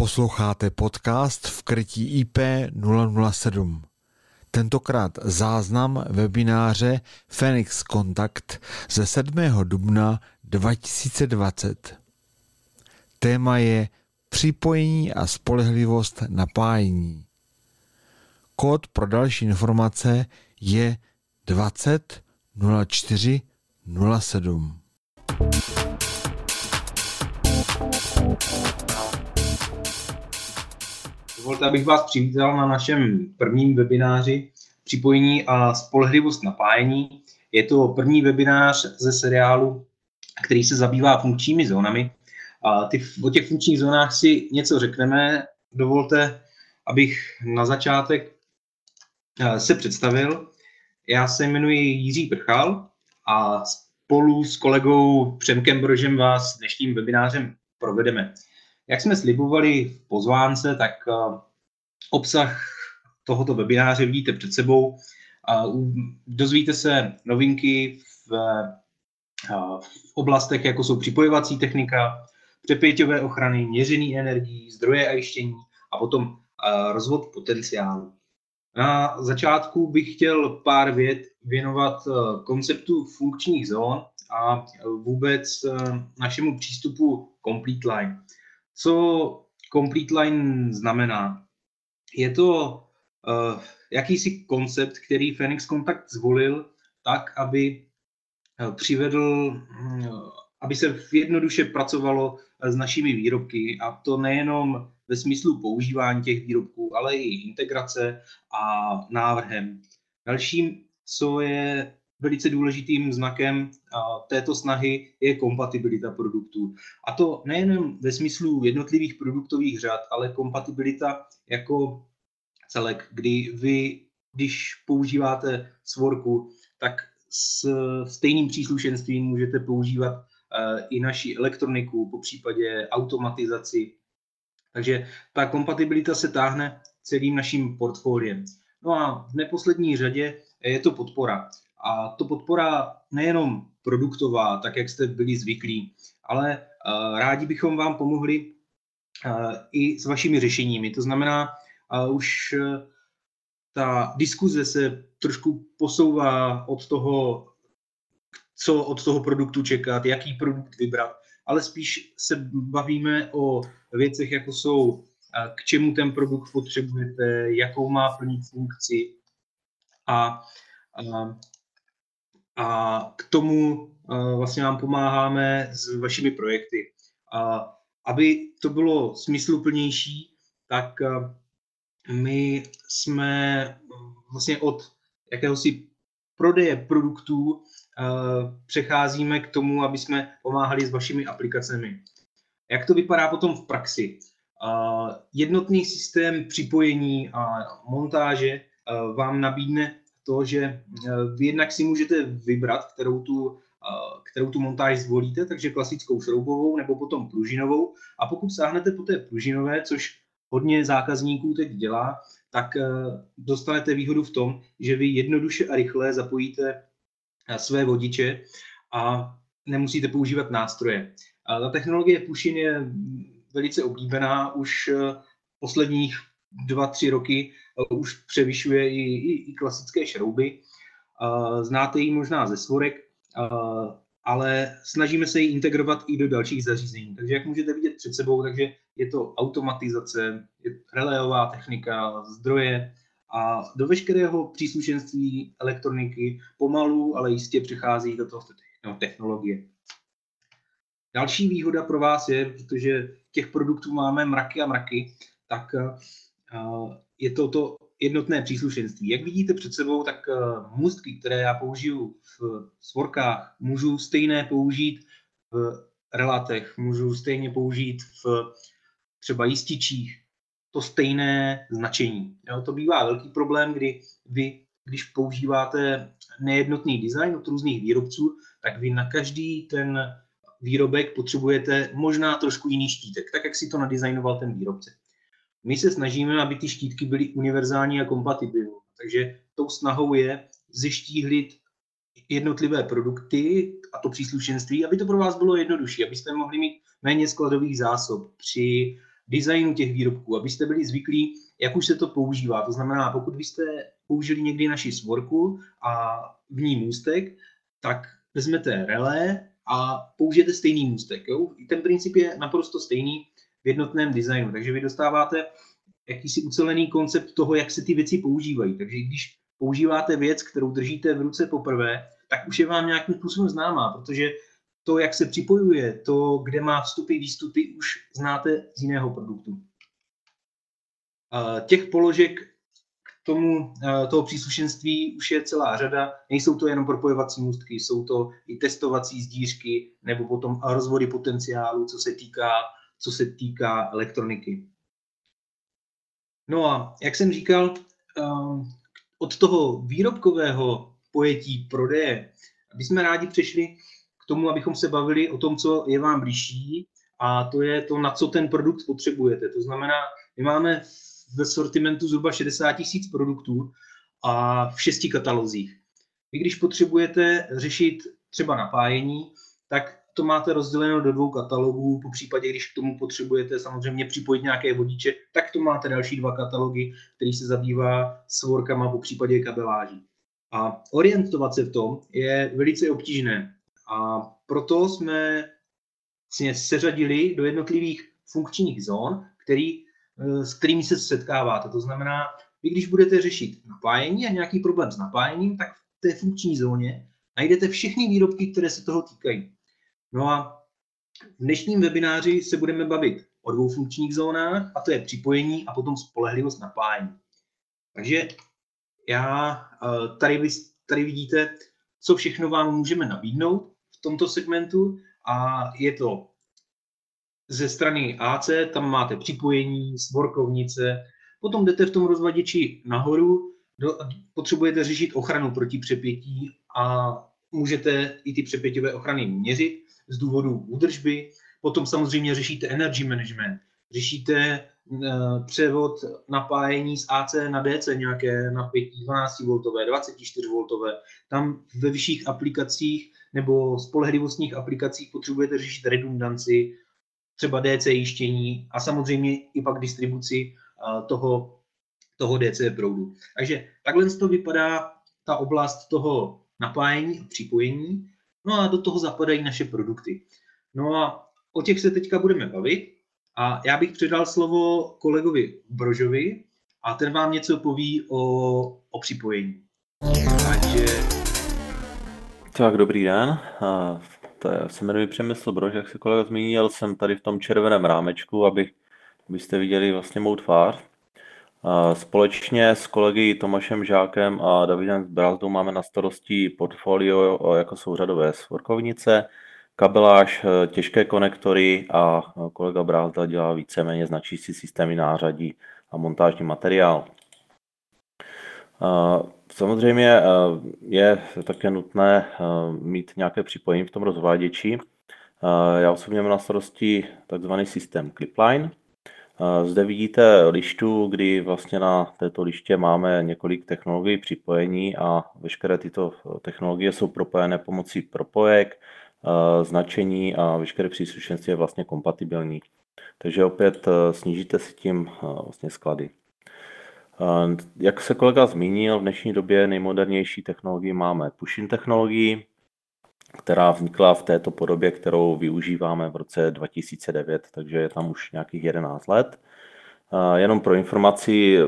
Posloucháte podcast v krytí IP 007. Tentokrát záznam webináře Phoenix Contact ze 7. dubna 2020. Téma je připojení a spolehlivost napájení. Kód pro další informace je 20 04 07. Dovolte, abych vás přivítal na našem prvním webináři Připojení a spolehlivost napájení. Je to první webinář ze seriálu, který se zabývá funkčními zónami. A ty, o těch funkčních zónách si něco řekneme. Dovolte, abych na začátek eh, se představil. Já se jmenuji Jiří Prchal a spolu s kolegou Přemkem Brožem vás dnešním webinářem provedeme. Jak jsme slibovali v pozvánce, tak uh, obsah tohoto webináře vidíte před sebou. Dozvíte se novinky v, uh, v oblastech, jako jsou připojovací technika, přepěťové ochrany, měření energií, zdroje a jištění a potom rozvod potenciálu. Na začátku bych chtěl pár vět věnovat konceptu funkčních zón a vůbec našemu přístupu Complete Line. Co Complete Line znamená? Je to uh, jakýsi koncept, který Phoenix Contact zvolil tak, aby uh, přivedl, uh, aby se jednoduše pracovalo s našimi výrobky a to nejenom ve smyslu používání těch výrobků, ale i integrace a návrhem. Dalším, co je velice důležitým znakem této snahy je kompatibilita produktů. A to nejen ve smyslu jednotlivých produktových řad, ale kompatibilita jako celek, kdy vy, když používáte svorku, tak s stejným příslušenstvím můžete používat e, i naši elektroniku, po případě automatizaci. Takže ta kompatibilita se táhne celým naším portfoliem. No a v neposlední řadě je to podpora. A to podpora nejenom produktová, tak jak jste byli zvyklí, ale uh, rádi bychom vám pomohli uh, i s vašimi řešeními. To znamená, uh, už ta diskuze se trošku posouvá od toho, co od toho produktu čekat, jaký produkt vybrat, ale spíš se bavíme o věcech, jako jsou, k čemu ten produkt potřebujete, jakou má plnit funkci a, a a k tomu vlastně vám pomáháme s vašimi projekty. A aby to bylo smysluplnější, tak my jsme vlastně od jakéhosi prodeje produktů přecházíme k tomu, aby jsme pomáhali s vašimi aplikacemi. Jak to vypadá potom v praxi? Jednotný systém připojení a montáže vám nabídne to, že eh, vy jednak si můžete vybrat, kterou tu, eh, kterou tu montáž zvolíte, takže klasickou šroubovou nebo potom pružinovou. A pokud sáhnete po té pružinové, což hodně zákazníků teď dělá, tak eh, dostanete výhodu v tom, že vy jednoduše a rychle zapojíte své vodiče a nemusíte používat nástroje. Ta technologie Pushin je velice oblíbená už posledních dva, tři roky už převyšuje i, i, i klasické šrouby. Znáte ji možná ze svorek, ale snažíme se ji integrovat i do dalších zařízení. Takže jak můžete vidět před sebou, takže je to automatizace, je reléová technika, zdroje a do veškerého příslušenství elektroniky pomalu, ale jistě přichází do toho technologie. Další výhoda pro vás je, protože těch produktů máme mraky a mraky, tak je to to jednotné příslušenství. Jak vidíte před sebou, tak eh, můstky, které já použiju v svorkách, můžu stejné použít v relatech, můžu stejně použít v třeba jističích, to stejné značení. Jo, to bývá velký problém, kdy vy, když používáte nejednotný design od různých výrobců, tak vy na každý ten výrobek potřebujete možná trošku jiný štítek, tak jak si to nadizajnoval ten výrobce. My se snažíme, aby ty štítky byly univerzální a kompatibilní. Takže tou snahou je zeštíhlit jednotlivé produkty a to příslušenství, aby to pro vás bylo jednodušší, abyste mohli mít méně skladových zásob při designu těch výrobků, abyste byli zvyklí, jak už se to používá. To znamená, pokud byste použili někdy naši svorku a v ní můstek, tak vezmete relé a použijete stejný můstek. Jo? Ten princip je naprosto stejný v jednotném designu, takže vy dostáváte jakýsi ucelený koncept toho, jak se ty věci používají. Takže když používáte věc, kterou držíte v ruce poprvé, tak už je vám nějakým způsobem známá, protože to, jak se připojuje, to, kde má vstupy, výstupy, už znáte z jiného produktu. Těch položek k tomu toho příslušenství už je celá řada. Nejsou to jenom propojovací můstky, jsou to i testovací zdířky nebo potom rozvody potenciálu, co se týká, co se týká elektroniky. No a jak jsem říkal, od toho výrobkového pojetí prodeje, jsme rádi přešli k tomu, abychom se bavili o tom, co je vám blížší, a to je to, na co ten produkt potřebujete. To znamená, my máme ve sortimentu zhruba 60 tisíc produktů a v šesti katalozích. Vy když potřebujete řešit třeba napájení, tak to máte rozděleno do dvou katalogů, po případě, když k tomu potřebujete samozřejmě připojit nějaké vodiče, tak to máte další dva katalogy, který se zabývá svorkama, po případě kabeláží. A orientovat se v tom je velice obtížné. A proto jsme vlastně seřadili do jednotlivých funkčních zón, který, eh, s kterými se setkáváte. To znamená, vy když budete řešit napájení a nějaký problém s napájením, tak v té funkční zóně najdete všechny výrobky, které se toho týkají. No a v dnešním webináři se budeme bavit o dvou funkčních zónách, a to je připojení a potom spolehlivost napájení. Takže já eh, tady, tady vidíte, co všechno vám můžeme nabídnout v tomto segmentu a je to ze strany AC, tam máte připojení, svorkovnice, potom jdete v tom rozvaděči nahoru, do, potřebujete řešit ochranu proti přepětí a můžete i ty přepěťové ochrany měřit z důvodu údržby. Potom samozřejmě řešíte energy management, řešíte uh, převod napájení z AC na DC, nějaké napětí 12V, 24V. Tam ve vyšších aplikacích nebo spolehlivostních aplikacích potřebujete řešit redundanci, třeba DC jištění a samozřejmě i pak distribuci uh, toho, toho DC proudu. Takže takhle to vypadá ta oblast toho napájení a připojení. No a do toho zapadají naše produkty. No a o těch se teďka budeme bavit. A já bych předal slovo kolegovi Brožovi a ten vám něco poví o, o připojení. Takže... Tak, dobrý den. To je, se jmenuji Přemysl Brož, jak se kolega zmínil, jsem tady v tom červeném rámečku, aby, abyste viděli vlastně mou tvář. Společně s kolegy Tomášem Žákem a Davidem Brazdou máme na starosti portfolio jako jsou řadové svorkovnice, kabeláž, e, těžké konektory a kolega Brázda dělá víceméně značící systémy nářadí a montážní materiál. Samozřejmě e, je také nutné e, mít nějaké připojení v tom rozváděči. Já osobně mám na starosti takzvaný systém Clipline, zde vidíte lištu, kdy vlastně na této liště máme několik technologií připojení a veškeré tyto technologie jsou propojené pomocí propojek, značení a veškeré příslušenství je vlastně kompatibilní. Takže opět snížíte si tím vlastně sklady. Jak se kolega zmínil, v dnešní době nejmodernější technologii máme push-in technologii, která vznikla v této podobě, kterou využíváme v roce 2009, takže je tam už nějakých 11 let. Jenom pro informaci,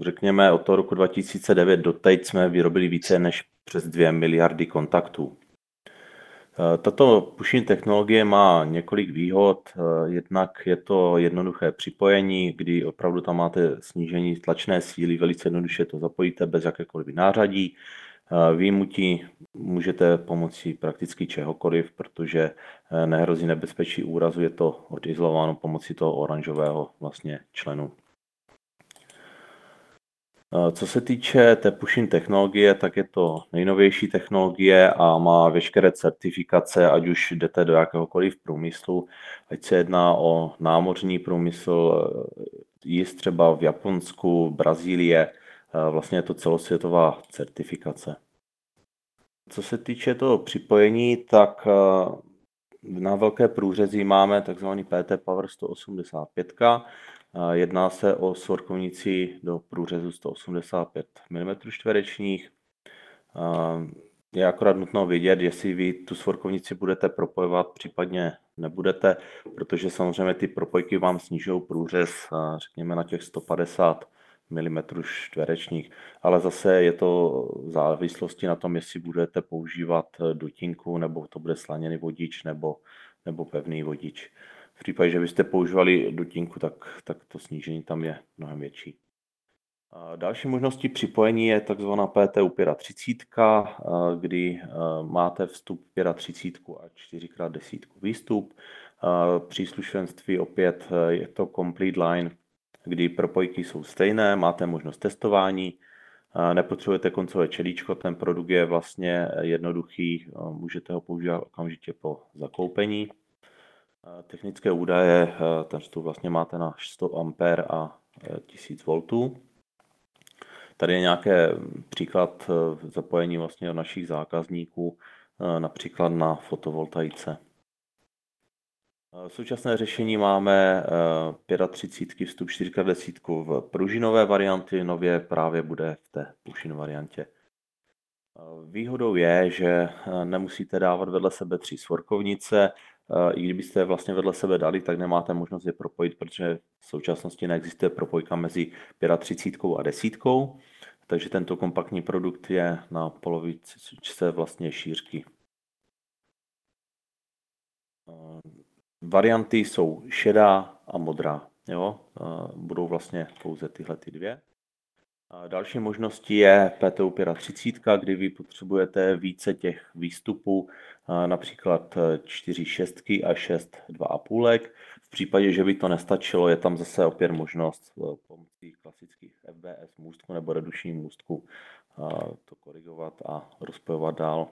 řekněme od toho roku 2009 do teď jsme vyrobili více než přes 2 miliardy kontaktů. Tato pushing technologie má několik výhod. Jednak je to jednoduché připojení, kdy opravdu tam máte snížení tlačné síly, velice jednoduše to zapojíte bez jakékoliv nářadí. Výjimutí můžete pomocí prakticky čehokoliv, protože eh, nehrozí nebezpečí úrazu, je to odizolováno pomocí toho oranžového vlastně členu. Eh, co se týče té pushing technologie, tak je to nejnovější technologie a má veškeré certifikace, ať už jdete do jakéhokoliv průmyslu, ať se jedná o námořní průmysl, eh, jíst třeba v Japonsku, Brazílie, vlastně je to celosvětová certifikace. Co se týče toho připojení, tak Na velké průřezí máme tzv. PT Power 185. Jedná se o svorkovnici do průřezu 185 mm čtverečních. Je akorát nutno vědět, jestli vy tu svorkovnici budete propojovat, případně nebudete, protože samozřejmě ty propojky vám snižují průřez, řekněme na těch 150 mm čtverečních, ale zase je to v závislosti na tom, jestli budete používat dutinku, nebo to bude slaněný vodič, nebo, nebo pevný vodič. V případě, že byste používali dutinku, tak, tak to snížení tam je mnohem větší. Další možností připojení je tzv. PTU 35, kdy máte vstup 35 a 4x10 výstup. Příslušenství opět je to complete line, kdy propojky jsou stejné, máte možnost testování, nepotřebujete koncové čelíčko, ten produkt je vlastně jednoduchý, můžete ho používat okamžitě po zakoupení. Technické údaje, ten vstup vlastně máte na 100 A a 1000 V. Tady je nějaké příklad zapojení vlastně našich zákazníků, například na fotovoltaice. Současné řešení máme 35 vstup 4x10 v pružinové varianty, nově právě bude v té pušin variantě. Výhodou je, že nemusíte dávat vedle sebe tři svorkovnice, i kdybyste vlastně vedle sebe dali, tak nemáte možnost je propojit, protože v současnosti neexistuje propojka mezi 35 a desítkou, takže tento kompaktní produkt je na polovičce vlastně šířky. Varianty jsou šedá a modrá. Jo? Budou vlastně pouze tyhle ty dvě. Další možností je PTU 35, kdy vy potřebujete více těch výstupů, například 4 šestky a 6 2,5. V případě, že by to nestačilo, je tam zase opět možnost pomocí klasických FBS můstku nebo reduční můstku to korigovat a rozpojovat dál.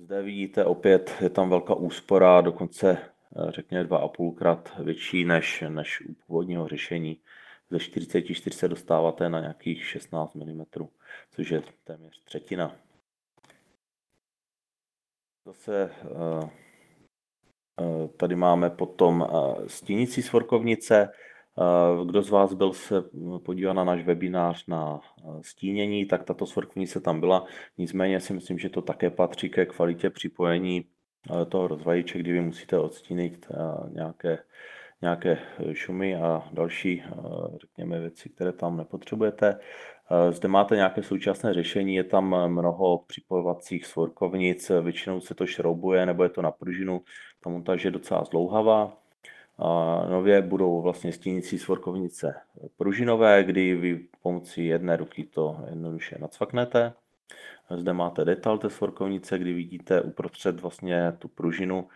Zde vidíte opět, je tam velká úspora, dokonce eh, řekněme 2,5 krát větší než, než u původního řešení. Ze 44 se dostáváte na nějakých 16 mm, což je téměř třetina. Zase eh, eh, tady máme potom stínící svorkovnice, kdo z vás byl se podívat na náš webinář na stínění, tak tato svrchnice tam byla. Nicméně si myslím, že to také patří ke kvalitě připojení toho rozvajíče, kdy vy musíte odstínit nějaké, nějaké šumy a další, řekněme, věci, které tam nepotřebujete. Zde máte nějaké současné řešení, je tam mnoho připojovacích svorkovnic, většinou se to šroubuje nebo je to na pružinu, ta montáž je docela zlouhavá. Nově budou vlastně stínící svorkovnice pružinové, kdy vy pomocí jedné ruky to jednoduše nacvaknete. Zde máte detail té svorkovnice, kdy vidíte uprostřed vlastně tu pružinu,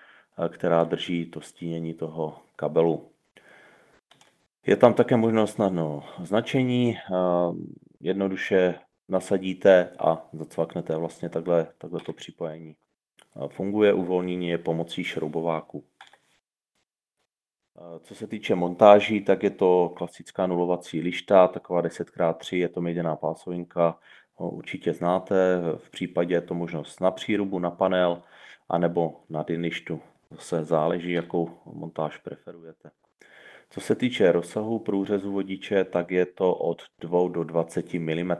která drží to stínění toho kabelu. Je tam také možnost na no, značení, jednoduše nasadíte a zacvaknete vlastně takhle, takhle to připojení. Funguje uvolnění je pomocí šroubováku. Co se týče montáží, tak je to klasická nulovací lišta, taková 10x3, je to měděná pásovinka, určitě znáte. V případě je to možnost na přírubu, na panel, anebo na dynlištu. Zase záleží, jakou montáž preferujete. Co se týče rozsahu průřezu vodiče, tak je to od 2 do 20 mm.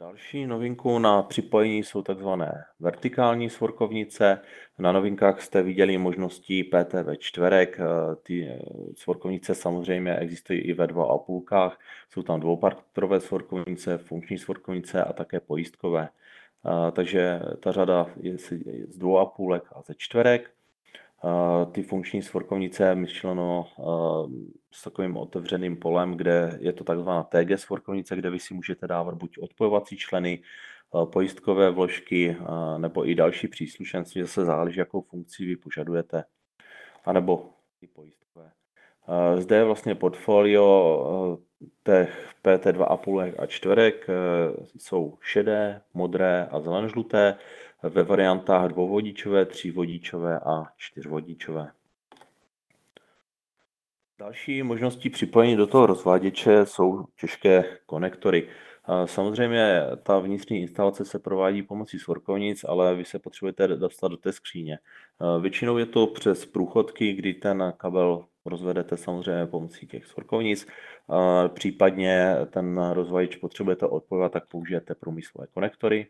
Další novinkou na připojení jsou tzv. vertikální svorkovnice. Na novinkách jste viděli možnosti PTV čtverek. Ty eh, svorkovnice samozřejmě existují i ve dvou a půlkách. Jsou tam dvoupartrové svorkovnice, funkční svorkovnice a také pojistkové. Takže ta řada je z dvou a půlek a ze čtverek. Ty funkční svorkovnice myšleno s takovým otevřeným polem, kde je to takzvaná TG svorkovnice, kde vy si můžete dávat buď odpojovací členy, pojistkové vložky nebo i další příslušenství, zase záleží, jakou funkci vy požadujete, anebo ty pojistkové. Zde je vlastně portfolio těch PT2,5 a čtverek, jsou šedé, modré a zelenžluté ve variantách dvouvodičové, třívodičové a čtyřvodičové. Další možností připojení do toho rozváděče jsou těžké konektory. Samozřejmě ta vnitřní instalace se provádí pomocí svorkovnic, ale vy se potřebujete dostat do té skříně. Většinou je to přes průchodky, kdy ten kabel rozvedete samozřejmě pomocí těch svorkovnic. Případně ten rozvajič potřebujete odpojovat, tak použijete průmyslové konektory.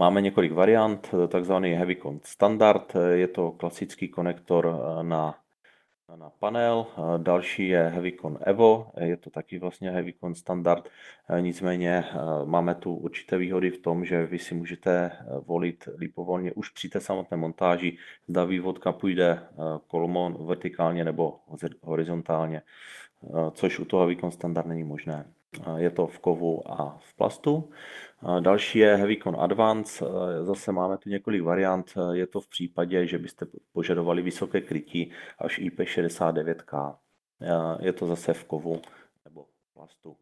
Máme několik variant, takzvaný Heavycon standard, je to klasický konektor na na panel. Další je Heavycon Evo, je to taky vlastně Heavycon standard, nicméně máme tu určité výhody v tom, že vy si můžete volit lipovolně už při té samotné montáži, zda vývodka půjde kolmo vertikálně nebo horizontálně, což u toho Heavycon standard není možné. Je to v kovu a v plastu. Další je Heavycon Advance, zase máme tu několik variant, je to v případě, že byste požadovali vysoké krytí až IP69K. Je to zase v kovu nebo v plastu.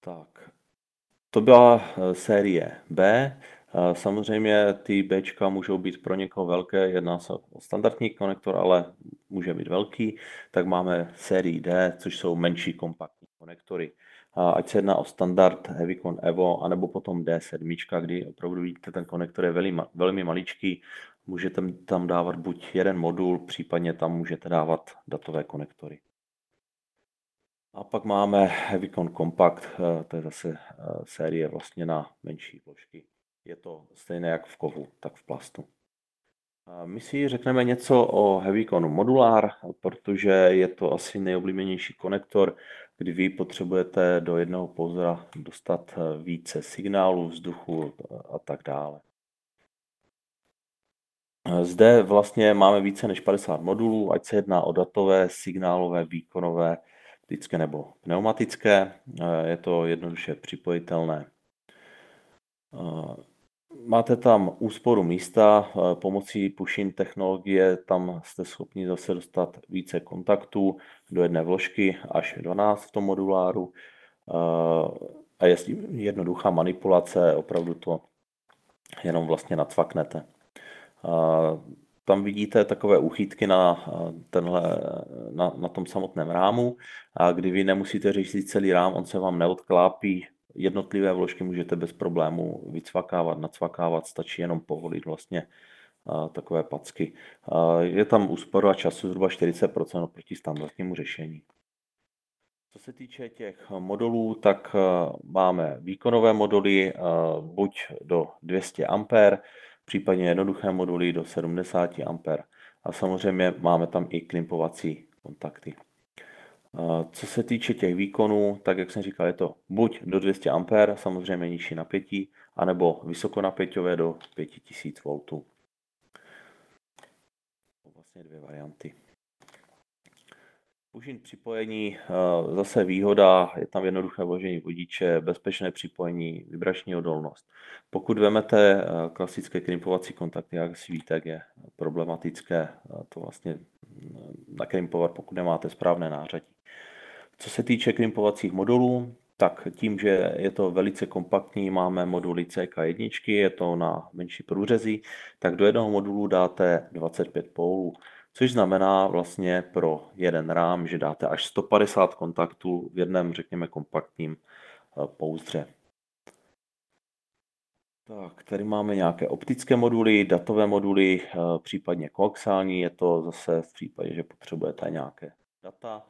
Tak, to byla e, série B. Samozřejmě ty B můžou být pro někoho velké, jedná se o standardní konektor, ale může být velký. Tak máme sérii D, což jsou menší kompaktní konektory ať se jedná o standard Heavycon Evo, anebo potom D7, kdy opravdu vidíte, ten konektor je velmi, velmi maličký, můžete tam dávat buď jeden modul, případně tam můžete dávat datové konektory. A pak máme Heavycon Compact, eh, to je zase eh, série vlastně na menší vložky. Je to stejné jak v kovu, tak v plastu. My si řekneme něco o Heavyconu Modular, protože je to asi nejoblíbenější konektor, kdy vy potřebujete do jednoho pouzra dostat eh, více signálů, vzduchu a tak dále. Eh, zde vlastně máme více než 50 modulů, ať se jedná o datové, signálové, výkonové, optické nebo pneumatické. Eh, je to jednoduše připojitelné. Máte tam úsporu místa, eh, pomocí pushing technologie tam jste schopni zase dostat více kontaktů do jedné vložky až 12 v tom moduláru eh, a je jednoduchá manipulace, opravdu to jenom vlastně nacvaknete. Eh, tam vidíte takové uchytky na, tenhle, na, na tom samotném rámu, a kdy vy nemusíte řešit celý rám, on se vám neodklápí jednotlivé vložky můžete bez problému vycvakávat, nacvakávat, stačí jenom povolit vlastně takové packy. Je tam úspora času zhruba 40% oproti standardnímu řešení. Co se týče těch modulů, tak máme výkonové moduly buď do 200 A, případně jednoduché moduly do 70 A. A samozřejmě máme tam i klimpovací kontakty. Co se týče těch výkonů, tak jak jsem říkal, je to buď do 200 A, samozřejmě nižší napětí, anebo vysokonapěťové do 5000 V. Vlastně dvě varianty. Užin připojení, zase výhoda, je tam jednoduché vložení vodiče, bezpečné připojení, vibrační odolnost. Pokud vezmete klasické krimpovací kontakty, jak si víte, je problematické to vlastně nakrimpovat, pokud nemáte správné nářadí. Co se týče krimpovacích modulů, tak tím, že je to velice kompaktní, máme moduly CK1, je to na menší průřezí, tak do jednoho modulu dáte 25 pólů, což znamená vlastně pro jeden rám, že dáte až 150 kontaktů v jednom, řekněme, kompaktním eh, pouzdře. Tak, tady máme nějaké optické moduly, datové moduly, eh, případně koaxiální, je to zase v případě, že potřebujete nějaké data.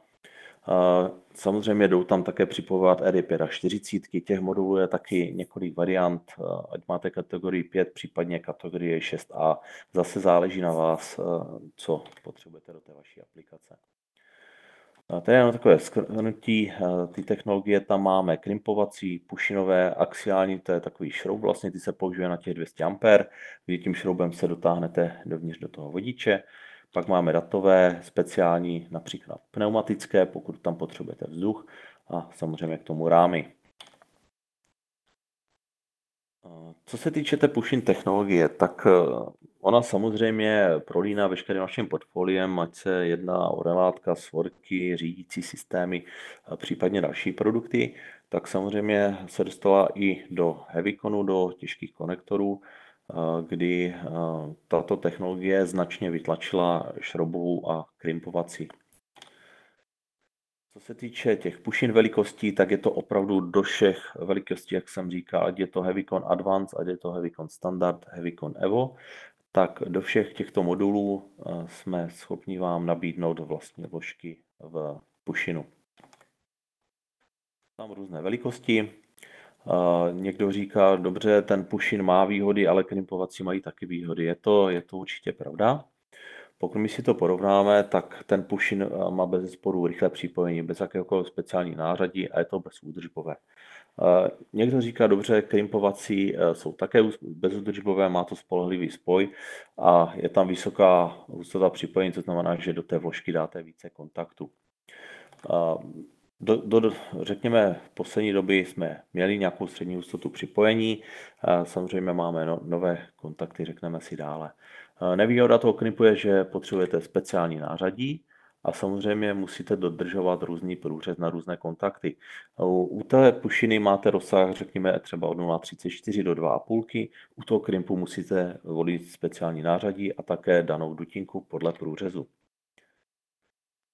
Samozřejmě jdou tam také připojovat RD45, těch modulů je taky několik variant, ať máte kategorii 5, případně kategorie 6a. Zase záleží na vás, co potřebujete do té vaší aplikace. To je jenom takové skrnutí. Ty technologie tam máme krimpovací, pušinové, axiální, to je takový šroub, vlastně ty se použije na těch 200 A, kdy tím šroubem se dotáhnete dovnitř do toho vodiče. Pak máme datové, speciální, například pneumatické, pokud tam potřebujete vzduch a samozřejmě k tomu rámy. Co se týče té push technologie, tak eh, ona samozřejmě prolíná veškerým naším portfoliem, ať se jedná o relátka, svorky, řídící systémy, případně další produkty, tak samozřejmě se dostala i do Heavyconu, do těžkých konektorů, kdy tato technologie značně vytlačila šroubovou a krimpovací. Co se týče těch pušin velikostí, tak je to opravdu do všech velikostí, jak jsem říkal, ať je to Heavycon Advance, ať je to Heavycon Standard, Heavycon Evo, tak do všech těchto modulů eh, jsme schopni vám nabídnout vlastní vložky v pušinu. Tam různé velikosti. Eh, někdo říká, dobře, ten pušin má výhody, ale krimpovací mají taky výhody. Je to, je to určitě pravda. Pokud my si to porovnáme, tak ten Pushin eh, má bez sporu rychlé připojení, bez jakéhokoliv speciální nářadí a je to bezúdržbové. Eh, někdo říká, dobře, krimpovací eh, jsou také bezúdržbové, má to spolehlivý spoj a je tam vysoká hustota připojení, to znamená, že do té vložky dáte více kontaktů. Do, do, řekněme, v poslední době jsme měli nějakou střední hustotu připojení, samozřejmě máme no, nové kontakty, řekneme si dále. Nevýhoda toho knipu je, že potřebujete speciální nářadí a samozřejmě musíte dodržovat různý průřez na různé kontakty. U té pušiny máte rozsah, řekněme, třeba od 0,34 do 2,5. U toho krimpu musíte volit speciální nářadí a také danou dutinku podle průřezu.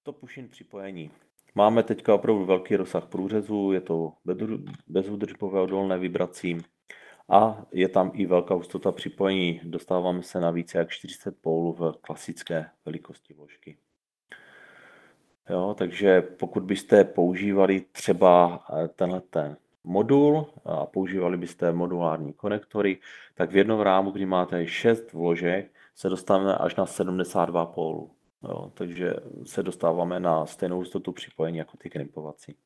To pušin připojení. Máme teďka opravdu velký rozsah průřezu, je to bezúdržbové odolné vibracím a je tam i velká hustota připojení. Dostáváme se na více jak 40 pólů v klasické velikosti vložky. Jo, takže pokud byste používali třeba eh, tenhle ten modul a používali byste modulární konektory, tak v jednom rámu, kdy máte 6 vložek, se dostáváme až na 72 pólů. Jo, takže se dostáváme na stejnou hustotu připojení jako ty krimpovací.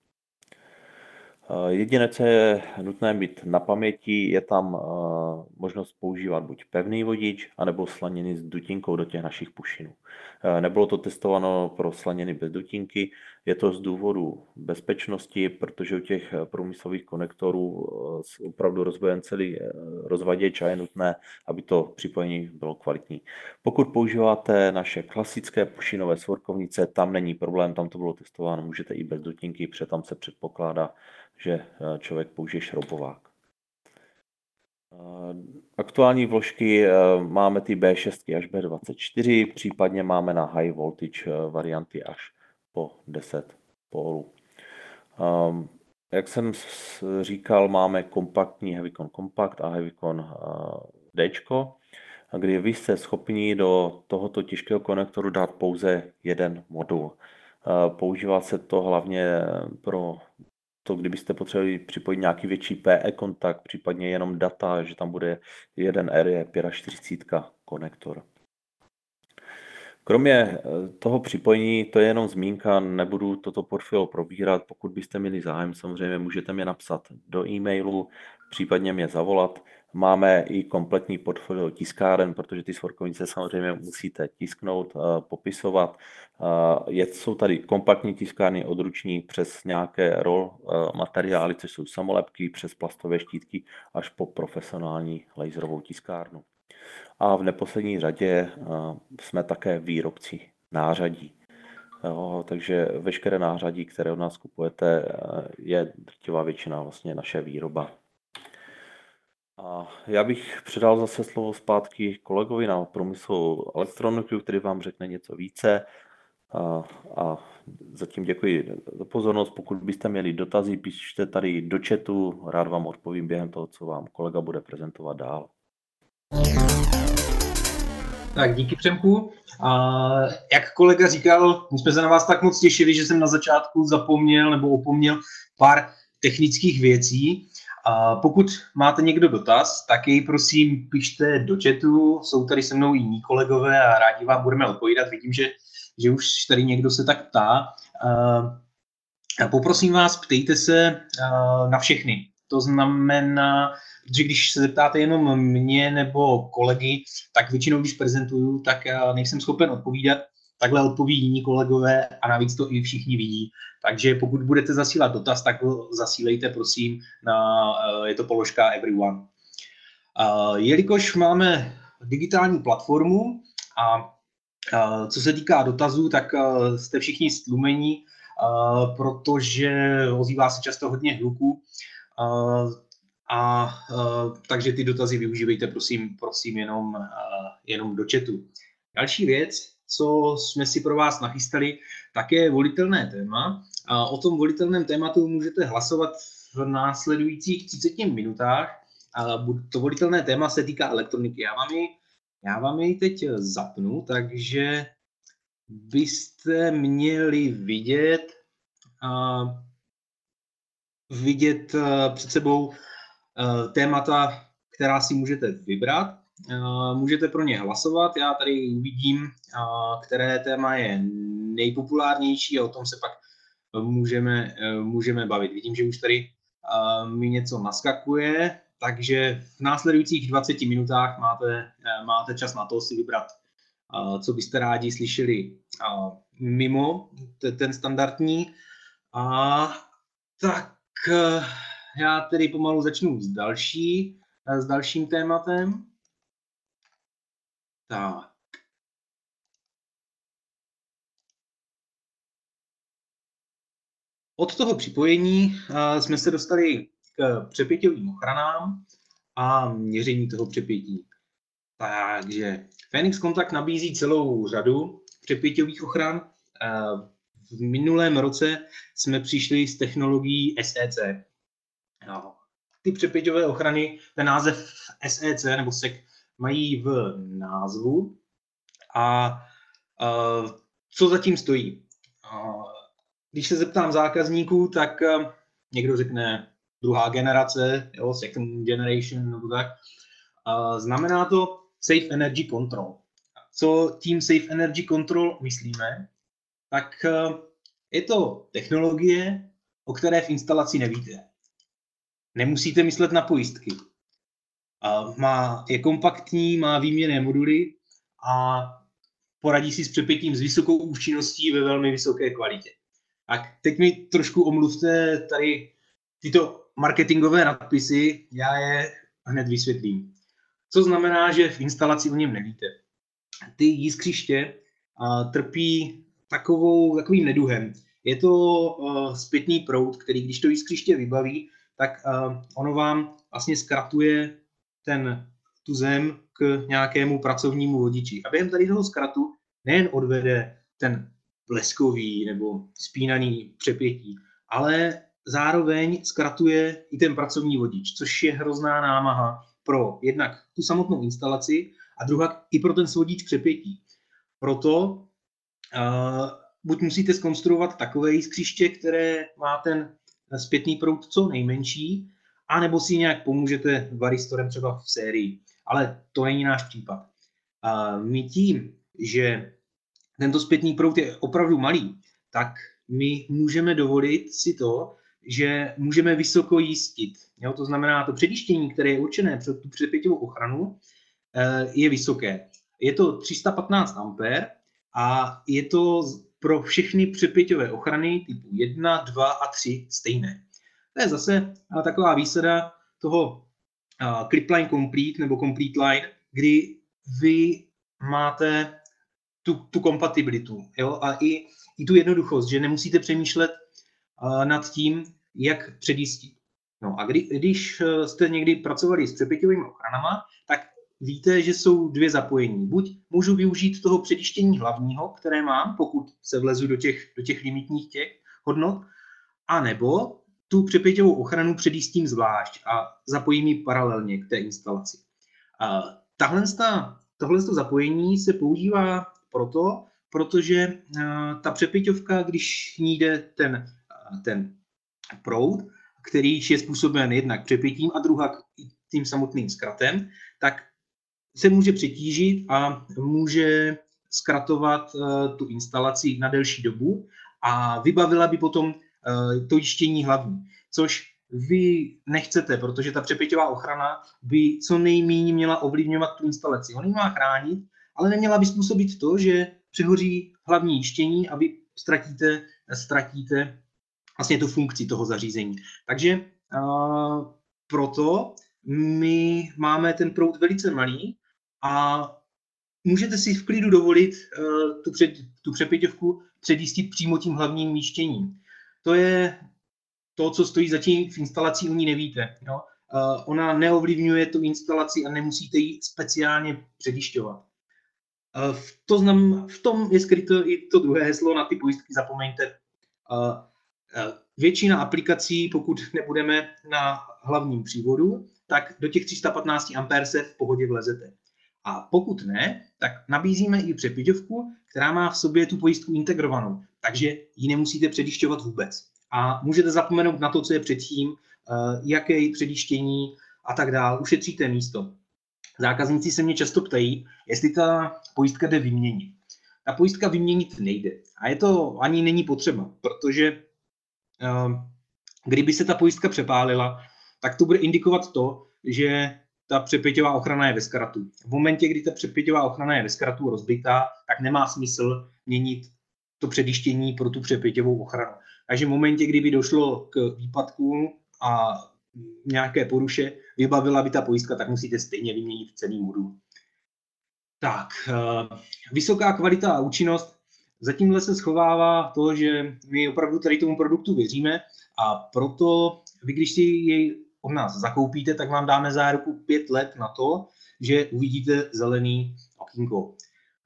Eh, jediné, co je nutné mít na paměti, je tam eh, možnost používat buď pevný vodič, anebo slaněný s dutinkou do těch našich pušinů. Eh, nebylo to testováno pro slaněny bez dutinky, je to z důvodu bezpečnosti, protože u těch průmyslových konektorů opravdu rozbojen celý rozvaděč a je nutné, aby to připojení bylo kvalitní. Pokud používáte naše klasické pušinové svorkovnice, tam není problém, tam to bylo testováno, můžete i bez dutinky, protože tam se předpokládá, že eh, člověk použije šroubovák. Eh, aktuální vložky eh, máme ty B6 až B24, případně máme na high voltage varianty až po 10 pólů. Jak jsem říkal, máme kompaktní Heavycon Compact a Heavycon D, kdy vy jste schopni do tohoto těžkého konektoru dát pouze jeden modul. Používá se to hlavně pro to, kdybyste potřebovali připojit nějaký větší PE kontakt, případně jenom data, že tam bude jeden RE45 konektor. Kromě eh, toho připojení, to je jenom zmínka, nebudu toto portfolio probírat. Pokud byste měli zájem, samozřejmě můžete mě napsat do e-mailu, případně mě zavolat. Máme i kompletní portfolio tiskáren, protože ty svorkovnice samozřejmě musíte tisknout, eh, popisovat. Eh, jsou tady kompaktní tiskárny odruční přes nějaké roll eh, materiály, což jsou samolepky, přes plastové štítky až po profesionální laserovou tiskárnu. A v neposlední řadě jsme také výrobci nářadí. Jo, takže veškeré nářadí, které od nás kupujete, je drtivá většina vlastně naše výroba. A já bych předal zase slovo zpátky kolegovi na průmyslovou elektroniku, který vám řekne něco více. A, a zatím děkuji za pozornost. Pokud byste měli dotazy, pište tady do chatu, rád vám odpovím během toho, co vám kolega bude prezentovat dál. Tak díky Přemku. A jak kolega říkal, my jsme se na vás tak moc těšili, že jsem na začátku zapomněl nebo opomněl pár technických věcí. A pokud máte někdo dotaz, tak jej prosím pište do chatu, jsou tady se mnou jiní kolegové a rádi vám budeme odpovídat. Vidím, že, že už tady někdo se tak ptá. A poprosím vás, ptejte se na všechny. To znamená, že když se zeptáte jenom mě nebo kolegy, tak většinou, když prezentuju, tak nejsem schopen odpovídat. Takhle odpoví jiní kolegové a navíc to i všichni vidí. Takže pokud budete zasílat dotaz, tak ho zasílejte prosím na, eh, je to položka everyone. Jelikož máme digitální platformu a co se týká dotazů, tak eh, jste všichni stlumení, protože ozývá se často hodně hluku. A takže ty dotazy využívejte prosím, prosím jenom, jenom do chatu. Další věc, co jsme si pro vás nachystali, také volitelné téma. A o tom volitelném tématu můžete hlasovat v následujících 30 minutách. A to volitelné téma se týká elektroniky. Já vám ji, já vám ji teď zapnu, takže byste měli vidět, uh, vidět uh, před sebou uh, témata, která si můžete vybrat. Uh, můžete pro ně hlasovat. Já tady uvidím, uh, které téma je nejpopulárnější a o tom se pak můžeme, uh, můžeme bavit. Vidím, že už tady mi něco naskakuje, takže v následujících 20 minutách máte, máte čas na to si vybrat co byste rádi slyšeli mimo ten standardní. A tak já tedy pomalu začnu s další, s dalším tématem. Tak. Od toho připojení e, jsme se dostali k přepěťovým ochranám a měření toho přepětí. Takže Phoenix Contact nabízí celou řadu přepěťových ochran. Eh, v minulém roce jsme přišli s technologií SEC. No, ty přepěťové ochrany, ten název SEC nebo SEC mají v názvu. A uh, co zatím stojí? Uh, když se zeptám zákazníků, tak uh, někdo řekne druhá generace, jo, second generation nebo tak. Uh, znamená to Safe Energy Control. Co tím Safe Energy Control myslíme? Tak eh, je to technologie, o které v instalaci nevíte. Nemusíte myslet na pojistky. Má, je kompaktní, má výměné moduly a poradí si s přepětím s vysokou účinností ve velmi vysoké kvalitě. Tak teď mi trošku omluvte tady tyto marketingové nadpisy, já je hned vysvětlím co znamená, že v instalaci o něm nevíte. Ty jiskřiště trpí takovou, takovým neduhem. Je to zpětný proud, který když to jiskřiště vybaví, tak ono vám vlastně zkratuje ten, tu zem k nějakému pracovnímu vodiči. A během tady toho zkratu nejen odvede ten bleskový nebo spínaný přepětí, ale zároveň zkratuje i ten pracovní vodič, což je hrozná námaha pro jednak tu samotnou instalaci a druhá i pro ten svodič přepětí. Proto uh, buď musíte skonstruovat takové jiskřiště, které má ten zpětný proud co nejmenší, anebo si nějak pomůžete varistorem třeba v sérii. Ale to není náš případ. Uh, my tím, že tento zpětný proud je opravdu malý, tak my můžeme dovolit si to, že můžeme vysoko jistit. Jo? To znamená, to předjištění, které je určené pro tu předpěťovou ochranu, eh, je vysoké. Je to 315 A a je to pro všechny přepěťové ochrany typu 1, 2 a 3 stejné. To je zase taková výsada toho uh, Clipline Complete nebo Complete Line, kdy vy máte tu, tu kompatibilitu jo? a i, i tu jednoduchost, že nemusíte přemýšlet nad tím, jak předjistit. No a kdy, když eh, jste někdy pracovali s přepěťovými ochranama, tak víte, že jsou dvě zapojení. Buď můžu využít toho předjištění hlavního, které mám, pokud se vlezu do těch, do těch limitních těch hodnot, anebo tu přepěťovou ochranu předjistím zvlášť a zapojím ji paralelně k té instalaci. A tahle, tohle zapojení se používá proto, protože ta přepěťovka, když ní jde ten, ten proud, který je způsoben jednak přepětím a druhá tím samotným zkratem, tak se může přetížit a může zkratovat uh, tu instalaci na delší dobu a vybavila by potom to jištění hlavní, což vy nechcete, protože ta přepěťová ochrana by co nejméně měla ovlivňovat tu instalaci. On ji má chránit, ale neměla by způsobit to, že přehoří hlavní jištění a vy ztratíte, ztratíte vlastně tu funkci toho zařízení. Takže uh, proto my máme ten proud velice malý a můžete si v klidu dovolit uh, tu, před, tu přepěťovku předjistit přímo tím hlavním míštěním. To je to, co stojí zatím v instalaci, o ní nevíte. Jo? Ona neovlivňuje tu instalaci a nemusíte ji speciálně předjišťovat. v, to znam, v tom je skryto i to druhé heslo, na ty pojistky zapomeňte. Většina aplikací, pokud nebudeme na hlavním přívodu, tak do těch 315 A se v pohodě vlezete. A pokud ne, tak nabízíme i přepěťovku, která má v sobě tu pojistku integrovanou, takže ji nemusíte předišťovat vůbec. A můžete zapomenout na to, co je předtím, eh, jaké předištění a tak dále. Ušetříte místo. Zákazníci se mě často ptají, jestli ta pojistka jde vyměnit. Ta pojistka vyměnit nejde. A je to ani není potřeba, protože eh, kdyby se ta pojistka přepálila, tak to bude indikovat to, že ta přepěťová ochrana je ve zkratu. V momentě, kdy ta přepěťová ochrana je ve zkratu rozbitá, tak nemá smysl měnit to předjištění pro tu přepěťovou ochranu. Takže v momentě, kdyby došlo k výpadku a nějaké poruše, vybavila by ta pojistka, tak musíte stejně vyměnit celý modul. Tak, eh, vysoká kvalita a účinnost. Zatímhle se schovává to, že my opravdu tady tomu produktu věříme a proto vy, když si jej od nás zakoupíte, tak vám dáme záruku pět let na to, že uvidíte zelený okýnko.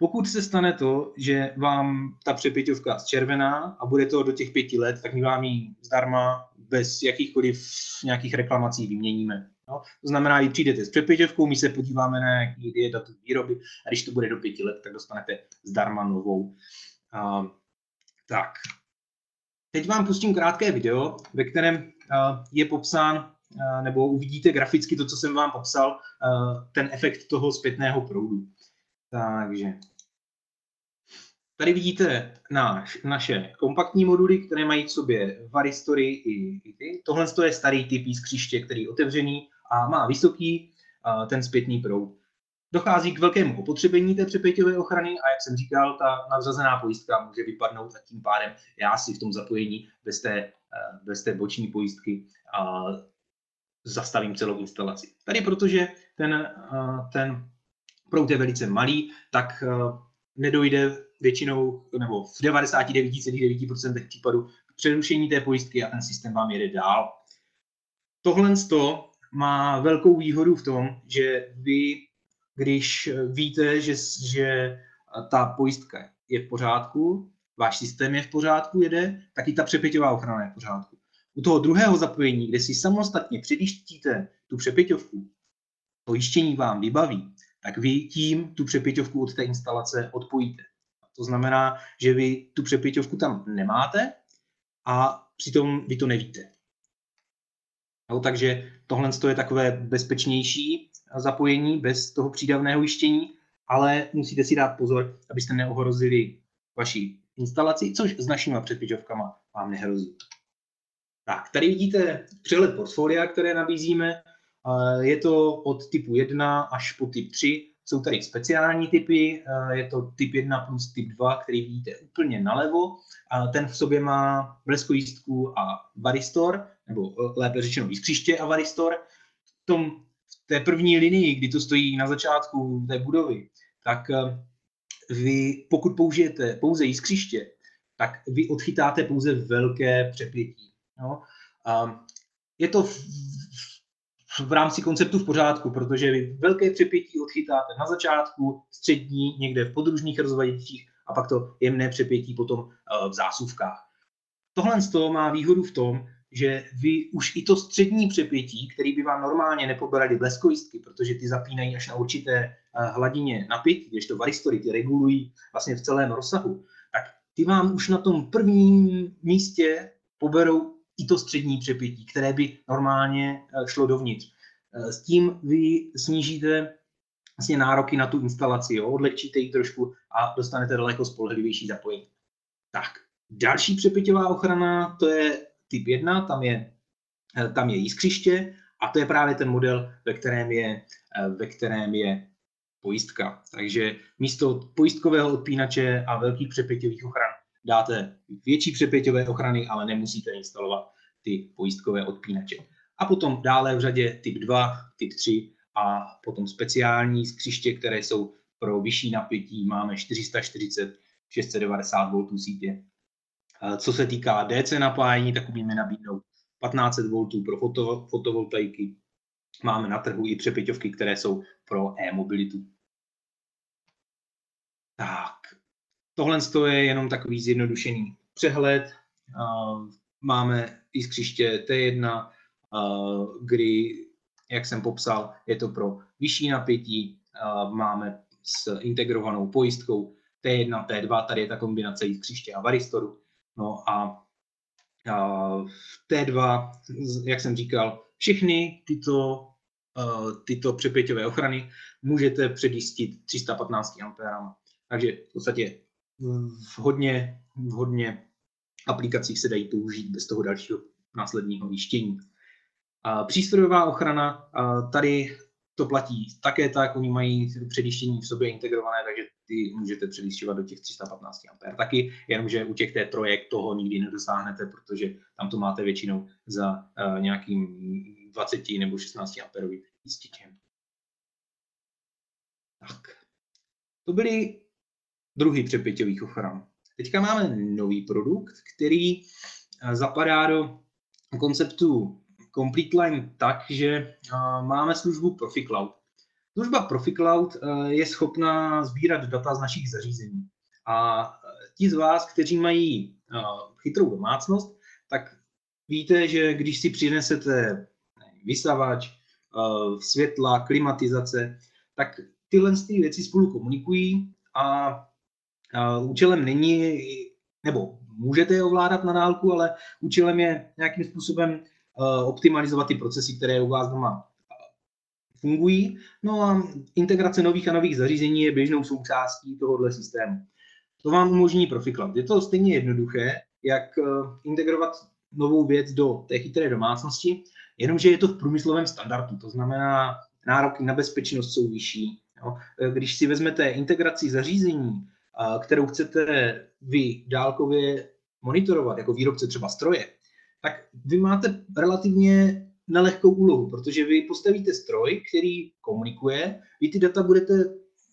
Pokud se stane to, že vám ta přepěťovka zčervená a bude to do těch pěti let, tak my vám ji zdarma bez jakýchkoliv nějakých reklamací vyměníme. No, to znamená, že přijdete s přepěťovkou, my se podíváme na jaký je datum výroby a když to bude do pěti let, tak dostanete zdarma novou. Uh, tak, teď vám pustím krátké video, ve kterém uh, je popsán nebo uvidíte graficky to, co jsem vám popsal, ten efekt toho zpětného proudu. Takže tady vidíte náš, naše kompaktní moduly, které mají v sobě varistory i, i ty. Tohle je starý typ jiskřiště, který je otevřený a má vysoký ten zpětný proud. Dochází k velkému opotřebení té přepěťové ochrany a jak jsem říkal, ta nadřazená pojistka může vypadnout a tím pádem já si v tom zapojení bez té, bez té boční pojistky zastavím celou instalaci. Tady protože ten, ten proud je velice malý, tak eh, nedojde většinou, nebo v 99,9% případů k přerušení té pojistky a ten systém vám jede dál. Tohle má velkou výhodu v tom, že vy, když víte, že, že ta pojistka je v pořádku, váš systém je v pořádku, jede, tak i ta přepěťová ochrana je v pořádku. U toho druhého zapojení, kde si samostatně předjíždíte tu přepěťovku, to jištění vám vybaví, tak vy tím tu přepěťovku od té instalace odpojíte. To znamená, že vy tu přepěťovku tam nemáte a přitom vy to nevíte. No, takže tohle je takové bezpečnější zapojení bez toho přídavného jištění, ale musíte si dát pozor, abyste neohrozili vaši instalaci, což s našimi předpěťovkama vám nehrozí. Tak, tady vidíte přehled portfolia, které nabízíme. Je to od typu 1 až po typ 3. Jsou tady speciální typy, je to typ 1 plus typ 2, který vidíte úplně nalevo. Ten v sobě má bleskojístku a varistor, nebo lépe řečeno jiskřiště a varistor. V, tom, v té první linii, kdy to stojí na začátku té budovy, tak vy, pokud použijete pouze jiskřiště, tak vy odchytáte pouze velké přepětí. Jo? A je to v, rámci konceptu v pořádku, protože vy velké přepětí odchytáte na začátku, střední, někde v podružných rozvaděčích a pak to jemné přepětí potom uh, v zásuvkách. Tohle z toho má výhodu v tom, že vy už i to střední přepětí, který by vám normálně nepoberali bleskojistky, protože ty zapínají až na určité uh, hladině napětí, když to varistory, ty regulují vlastně v celém rozsahu, tak ty vám už na tom prvním místě poberou i to střední přepětí, které by normálně eh, šlo dovnitř. Eh, s tím vy snížíte vlastně nároky na tu instalaci, jo? odlehčíte ji trošku a dostanete daleko spolehlivější zapojení. Tak, další přepěťová ochrana, to je typ 1, tam je, eh, tam je jiskřiště a to je právě ten model, ve kterém je, ve kterém je pojistka. Takže místo pojistkového odpínače a velkých přepěťových ochran dáte větší přepěťové ochrany, ale nemusíte instalovat ty pojistkové odpínače. A potom dále v řadě typ 2, typ 3 a potom speciální skřiště, které jsou pro vyšší napětí. Máme 440, 690 V sítě. Co se týká DC napájení, tak umíme nabídnout 1500 V pro foto, fotovoltaiky. Máme na trhu i přepěťovky, které jsou pro e-mobilitu. Tak, tohle je jenom takový zjednodušený přehled. Máme iskřiště T1, kdy, jak jsem popsal, je to pro vyšší napětí. Máme s integrovanou pojistkou T1, T2, tady je ta kombinace iskřiště a varistoru. No a T2, jak jsem říkal, všechny tyto, tyto přepěťové ochrany můžete předjistit 315 A. Takže v podstatě v hodně, v hodně aplikacích se dají použít bez toho dalšího následního výštění. A přístrojová ochrana, tady to platí také tak, oni mají předjištění v sobě integrované, takže ty můžete předjišťovat do těch 315 A taky, jenomže u těch té trojek toho nikdy nedosáhnete, protože tam to máte většinou za nějakým 20 nebo 16 A jistitěm. Tak. To byly druhy přepěťových ochran. Teďka máme nový produkt, který eh, zapadá do konceptu Complete Line tak, že eh, máme službu ProfiCloud. Služba ProfiCloud eh, je schopná sbírat data z našich zařízení. A ti z vás, kteří mají chytrou domácnost, tak víte, že když si přinesete vysavač, světla, klimatizace, tak tyhle věci spolu komunikují a účelem není, nebo můžete je ovládat na dálku, ale účelem je nějakým způsobem uh, optimalizovat ty procesy, které u vás doma fungují. No a integrace nových a nových zařízení je běžnou součástí tohohle systému. To vám umožní ProfiCloud. Je to stejně jednoduché, jak uh, integrovat novou věc do té chytré domácnosti, jenomže je to v průmyslovém standardu. To znamená, nároky na bezpečnost jsou vyšší. Jo. Když si vezmete integraci zařízení kterou chcete vy dálkově monitorovat, jako výrobce třeba stroje, tak vy máte relativně nelehkou úlohu, protože vy postavíte stroj, který komunikuje, vy ty data budete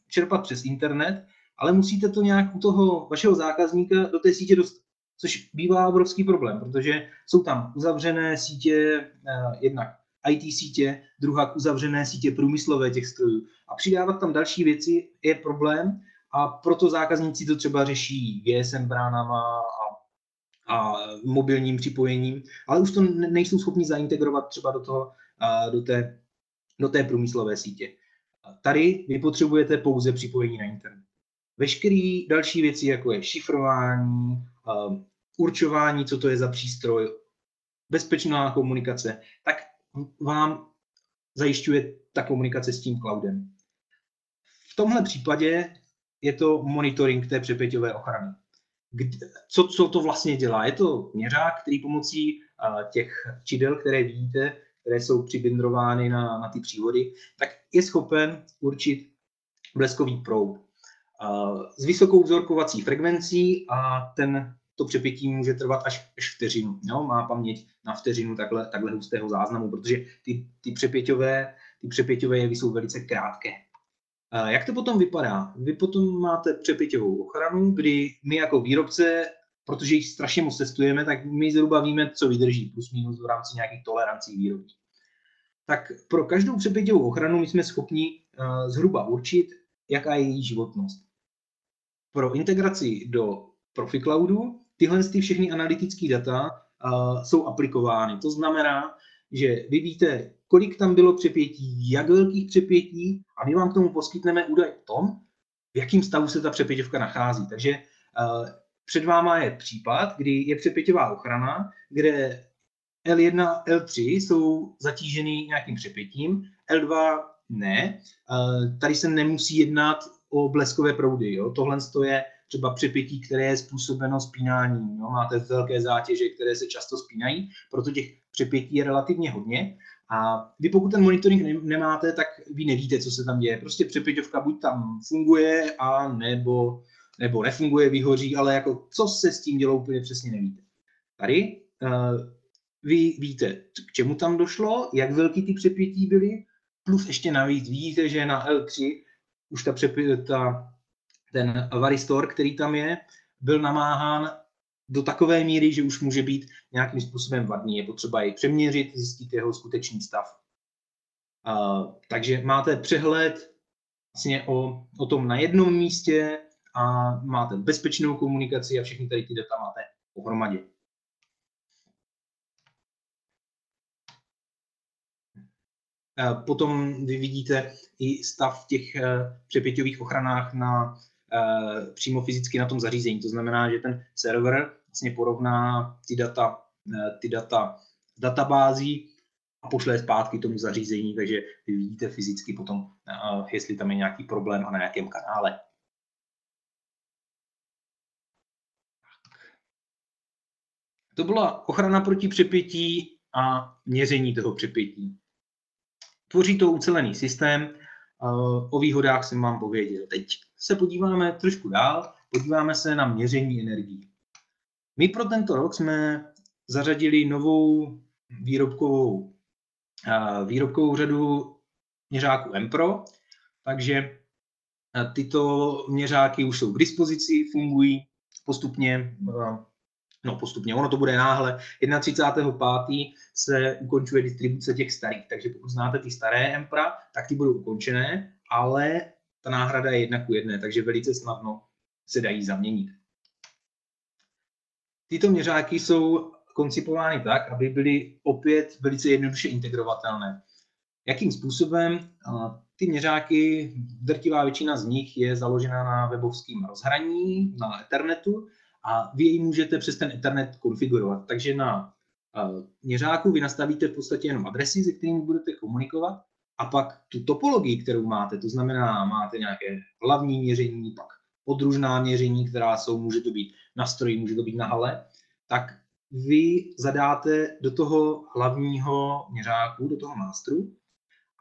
čerpat přes internet, ale musíte to nějak u toho vašeho zákazníka do té sítě dostat, což bývá obrovský problém, protože jsou tam uzavřené sítě, eh, jednak IT sítě, druhá uzavřené sítě průmyslové těch strojů. A přidávat tam další věci je problém a proto zákazníci to třeba řeší GSM bránama a, a mobilním připojením, ale už to nejsou schopni zaintegrovat třeba do, toho, do, té, do té průmyslové sítě. Tady vy potřebujete pouze připojení na internet. Veškeré další věci, jako je šifrování, určování, co to je za přístroj, bezpečná komunikace, tak vám zajišťuje ta komunikace s tím cloudem. V tomhle případě je to monitoring té přepěťové ochrany. Co, co to vlastně dělá? Je to měřák, který pomocí těch čidel, které vidíte, které jsou přibindrovány na, na ty přívody, tak je schopen určit bleskový proud s vysokou vzorkovací frekvencí a ten, to přepětí může trvat až, až vteřinu. Jo? Má paměť na vteřinu takhle, takhle hustého záznamu, protože ty, ty, přepěťové, ty přepěťové jevy jsou velice krátké. Jak to potom vypadá? Vy potom máte přepěťovou ochranu, kdy my jako výrobce, protože jich strašně moc testujeme, tak my zhruba víme, co vydrží, plus minus v rámci nějakých tolerancí výrobní. Tak pro každou přepěťovou ochranu my jsme schopni uh, zhruba určit, jaká je její životnost. Pro integraci do ProfiCloudu tyhle ty všechny analytické data uh, jsou aplikovány. To znamená, že vy víte, kolik tam bylo přepětí, jak velkých přepětí a my vám k tomu poskytneme údaj o tom, v jakém stavu se ta přepěťovka nachází. Takže uh, před váma je případ, kdy je přepěťová ochrana, kde L1, L3 jsou zatíženy nějakým přepětím, L2 ne. Uh, tady se nemusí jednat o bleskové proudy. Jo? Tohle je třeba přepětí, které je způsobeno spínáním. Jo? Máte velké zátěže, které se často spínají, proto těch přepětí je relativně hodně. A vy pokud ten monitoring nemáte, tak vy nevíte, co se tam děje. Prostě přepěťovka buď tam funguje, a nebo, nebo nefunguje, vyhoří, ale jako co se s tím dělo, úplně přesně nevíte. Tady uh, vy víte, k čemu tam došlo, jak velký ty přepětí byly, plus ještě navíc vidíte, že na L3 už ta, přepě, ta ten varistor, který tam je, byl namáhán do takové míry, že už může být nějakým způsobem vadný. Je potřeba jej přeměřit, zjistit jeho skutečný stav. Uh, takže máte přehled vlastně o, o tom na jednom místě a máte bezpečnou komunikaci a všechny tady ty data máte pohromadě. Potom vy vidíte i stav v těch přepěťových ochranách na, přímo fyzicky na tom zařízení. To znamená, že ten server vlastně porovná ty data, ty data databází a pošle je zpátky tomu zařízení, takže vy vidíte fyzicky potom, jestli tam je nějaký problém a na jakém kanále. To byla ochrana proti přepětí a měření toho přepětí. Tvoří to ucelený systém, o výhodách jsem vám pověděl. Teď se podíváme trošku dál, podíváme se na měření energií. My pro tento rok jsme zařadili novou výrobkovou, výrobkovou řadu měřáků MPRO, takže tyto měřáky už jsou k dispozici, fungují postupně, no postupně, ono to bude náhle. 31.5. se ukončuje distribuce těch starých, takže pokud znáte ty staré Empra, tak ty budou ukončené, ale ta náhrada je jedna ku jedné, takže velice snadno se dají zaměnit. Tyto měřáky jsou koncipovány tak, aby byly opět velice jednoduše integrovatelné. Jakým způsobem? Ty měřáky, drtivá většina z nich je založena na webovském rozhraní, na Ethernetu a vy ji můžete přes ten Ethernet konfigurovat. Takže na měřáku vy nastavíte v podstatě jenom adresy, se kterými budete komunikovat a pak tu topologii, kterou máte, to znamená, máte nějaké hlavní měření, pak podružná měření, která jsou, může to být na stroji, může to být na hale, tak vy zadáte do toho hlavního měřáku, do toho masteru,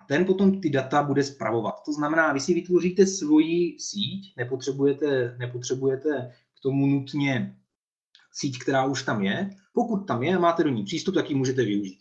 a ten potom ty data bude spravovat. To znamená, vy si vytvoříte svoji síť, nepotřebujete, nepotřebujete k tomu nutně síť, která už tam je. Pokud tam je a máte do ní přístup, tak ji můžete využít.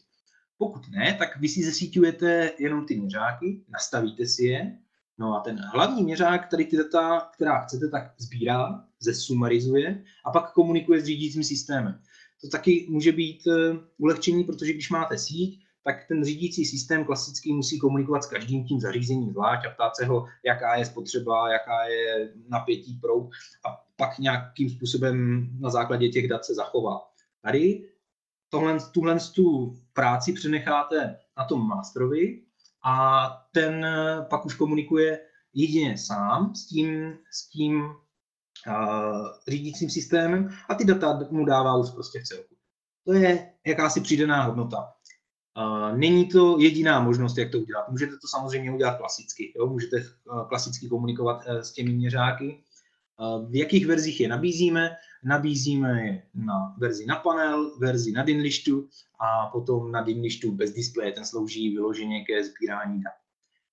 Pokud ne, tak vy si zesíťujete jenom ty měřáky, nastavíte si je, no a ten hlavní měřák, který ty data, která chcete, tak sbírá, zesumarizuje a pak komunikuje s řídícím systémem. To taky může být eh, ulehčení, protože když máte síť, tak ten řídící systém klasický musí komunikovat s každým tím zařízením zvlášť a ptát se ho, jaká je spotřeba, jaká je napětí proud a pak nějakým způsobem na základě těch dat se zachová. Tady tohle, tuhle tu práci přenecháte na tom masterovi a ten eh, pak už komunikuje jedině sám s tím, s tím řídícím systémem a ty data mu dává už prostě v celku. To je jakási přidaná hodnota. Není to jediná možnost, jak to udělat. Můžete to samozřejmě udělat klasicky. Jo? Můžete klasicky komunikovat e, s těmi měřáky. V jakých verzích je nabízíme? Nabízíme je na verzi na panel, verzi na Dinlištu a potom na Dinlištu bez displeje. Ten slouží vyloženě ke sbírání dat.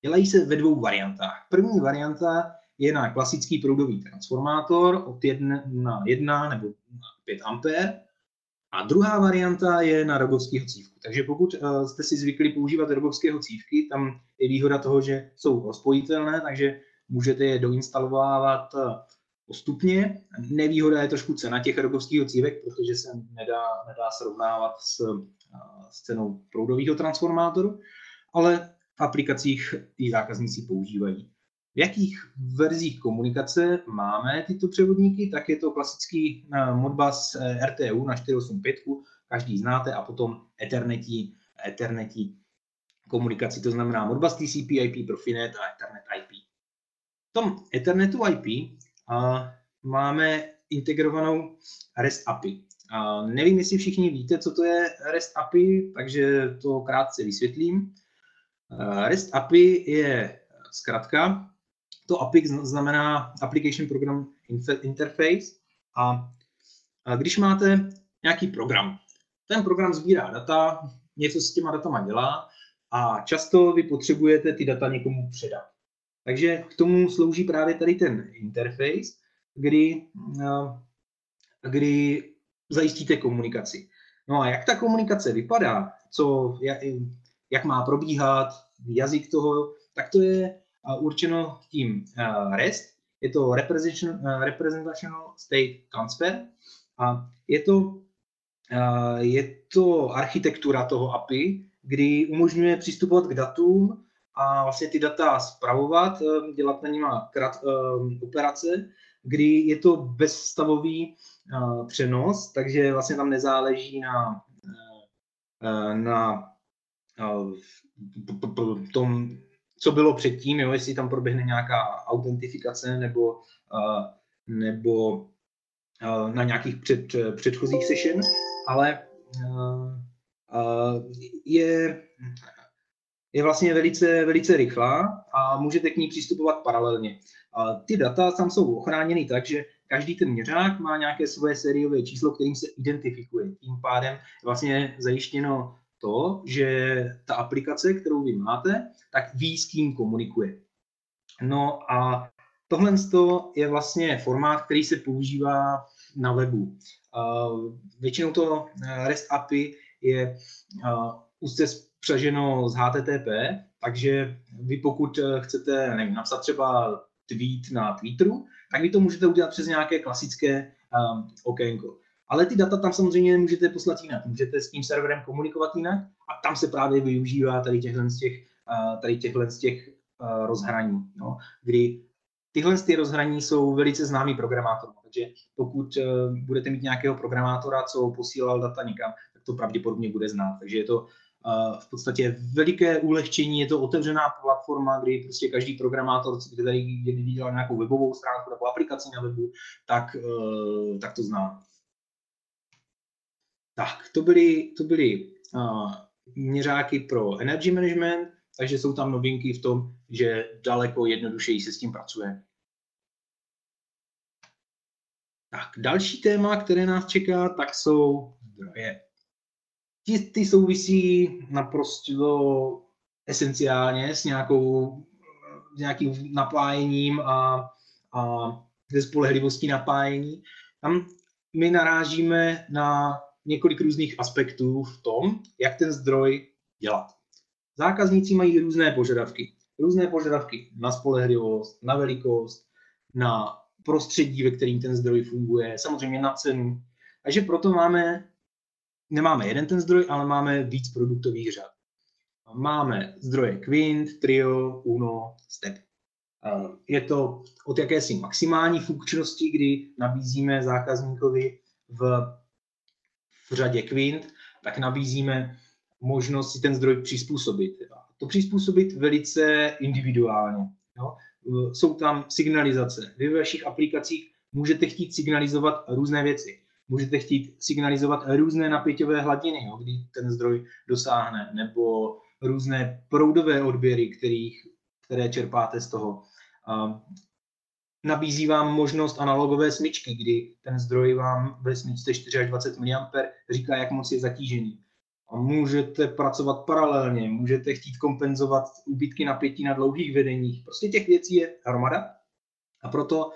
Dělají se ve dvou variantách. První varianta je na klasický proudový transformátor od 1 na 1 nebo na 5 A. A druhá varianta je na rogovského cívku. Takže pokud uh, jste si zvykli používat rogovského cívky, tam je výhoda toho, že jsou rozpojitelné, takže můžete je doinstalovávat uh, postupně. Nevýhoda je trošku cena těch rogovských cívek, protože se nedá, nedá srovnávat s, uh, s cenou proudového transformátoru, ale v aplikacích ty zákazníci používají. V jakých verzích komunikace máme tyto převodníky, tak je to klasický eh, Modbus eh, RTU na 485, každý znáte, a potom Ethernetí, Ethernetí komunikaci, to znamená Modbus TCP IP, Profinet a Ethernet IP. V tom Ethernetu IP a máme integrovanou REST API. A nevím, jestli všichni víte, co to je REST API, takže to krátce vysvětlím. REST API je zkrátka to API znamená Application Program Interface a když máte nějaký program, ten program sbírá data, něco s těma datama dělá a často vy potřebujete ty data někomu předat. Takže k tomu slouží právě tady ten interface, kdy, kdy zajistíte komunikaci. No a jak ta komunikace vypadá, co, jak, jak má probíhat, jazyk toho, tak to je určeno tím eh, REST, je to eh, Representational State Transfer a je to, eh, je to architektura toho API, kdy umožňuje přistupovat k datům a vlastně ty data zpravovat, dělat na nimi operace kdy je to bezstavový přenos, takže vlastně tam nezáleží na, na tom, co bylo předtím, jo, jestli tam proběhne nějaká autentifikace nebo, uh, nebo uh, na nějakých před, předchozích session, ale uh, uh, je je vlastně velice, velice rychlá a můžete k ní přistupovat paralelně. A ty data tam jsou ochráněny tak, že každý ten měřák má nějaké svoje sériové číslo, kterým se identifikuje. Tím pádem je vlastně zajištěno to, že ta aplikace, kterou vy máte, tak ví, s kým komunikuje. No a tohle je vlastně formát, který se používá na webu. Většinou to REST API je úzce přeženo z HTTP, takže vy pokud eh, chcete nevím, napsat třeba tweet na Twitteru, tak vy to můžete udělat přes nějaké klasické okénko. Ale ty data tam samozřejmě můžete poslat jinak. Můžete s tím serverem komunikovat jinak a tam se právě využívá tady těchhle z těch, uh, tady těchhle z těch uh, rozhraní, no, kdy tyhle ty rozhraní jsou velice známý programátorům. Takže pokud uh, budete mít nějakého programátora, co posílal data někam, tak to pravděpodobně bude znát. Takže je to v podstatě veliké ulehčení, je to otevřená platforma, kdy prostě každý programátor, kdy dělal nějakou webovou stránku nebo aplikaci na webu, tak, eh, tak to zná. Tak, to byly, to byly uh, měřáky pro energy management, takže jsou tam novinky v tom, že daleko jednodušeji se s tím pracuje. Tak, další téma, které nás čeká, tak jsou zdroje ty, ty souvisí naprosto esenciálně s nějakou, nějakým napájením a, a ze spolehlivostí napájení. Tam my narážíme na několik různých aspektů v tom, jak ten zdroj dělat. Zákazníci mají různé požadavky. Různé požadavky na spolehlivost, na velikost, na prostředí, ve kterým ten zdroj funguje, samozřejmě na cenu. Takže proto máme nemáme jeden ten zdroj, ale máme víc produktových řad. Máme zdroje Quint, Trio, Uno, Step. Je to od jakési maximální funkčnosti, kdy nabízíme zákazníkovi v, v řadě Quint, tak nabízíme možnost si ten zdroj přizpůsobit. To přizpůsobit velice individuálně. Jo? Jsou tam signalizace. Vy ve vašich aplikacích můžete chtít signalizovat různé věci můžete chtít signalizovat různé napěťové hladiny, jo, kdy ten zdroj dosáhne, nebo různé proudové odběry, kterých, které čerpáte z toho. Nabízí vám možnost analogové smyčky, kdy ten zdroj vám ve smyčce 4 až 20 mA říká, jak moc je zatížený. A můžete pracovat paralelně, můžete chtít kompenzovat úbytky napětí na dlouhých vedeních. Prostě těch věcí je hromada. A proto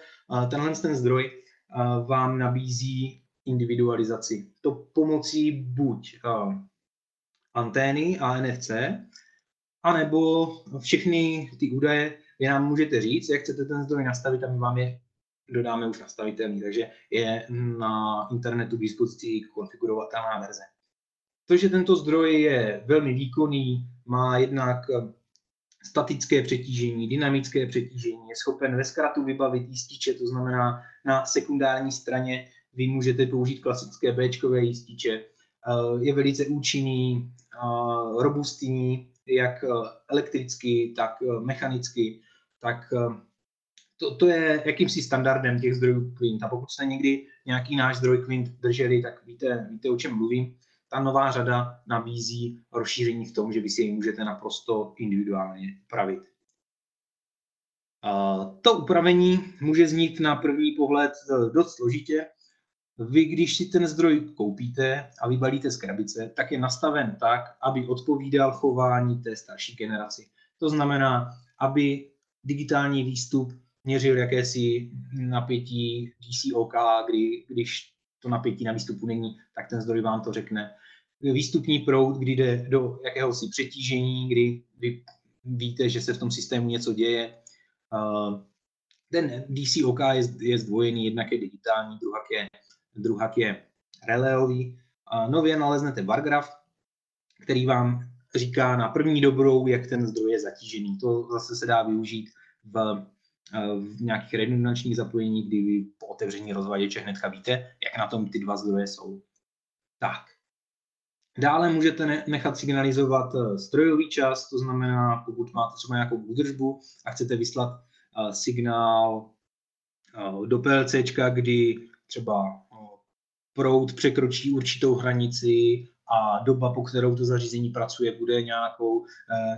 tenhle ten zdroj vám nabízí individualizaci. To pomocí buď antény a NFC, anebo všechny ty údaje vy nám můžete říct, jak chcete ten zdroj nastavit a my vám je dodáme už nastavitelný, takže je na internetu k dispozici konfigurovatelná verze. To, že tento zdroj je velmi výkonný, má jednak statické přetížení, dynamické přetížení, je schopen ve zkratu vybavit jističe, to znamená na sekundární straně vy můžete použít klasické b jističe. Eh, je velice účinný, eh, robustní, jak eh, elektricky, tak mechanicky, tak to, to je jakýmsi standardem těch zdrojů Quint. A pokud jste někdy nějaký náš zdroj Quint drželi, tak víte, víte, o čem mluvím. Ta nová řada nabízí rozšíření v tom, že vy si ji můžete naprosto individuálně upravit. To upravení může znít na první pohled dost složitě, vy, když si ten zdroj koupíte a vybalíte z krabice, tak je nastaven tak, aby odpovídal chování té starší generaci. To znamená, aby digitální výstup měřil jakési napětí DCOK, kdy, když to napětí na výstupu není, tak ten zdroj vám to řekne. Výstupní proud, kdy jde do jakéhosi přetížení, kdy vy víte, že se v tom systému něco děje. Ten DCOK je, je zdvojený, jednak je digitální, druhak je druhak je reléový. Nově naleznete bargraf, který vám říká na první dobrou, jak ten zdroj je zatížený. To zase se dá využít v v nějakých redundančních zapojení, kdy vy po otevření rozvaděče hnedka víte, jak na tom ty dva zdroje jsou. Tak. Dále můžete nechat signalizovat eh, strojový čas, to znamená, pokud máte třeba nějakou údržbu a chcete vyslat eh, signál eh, do PLC, kdy třeba proud překročí určitou hranici a doba, po kterou to zařízení pracuje, bude nějakou,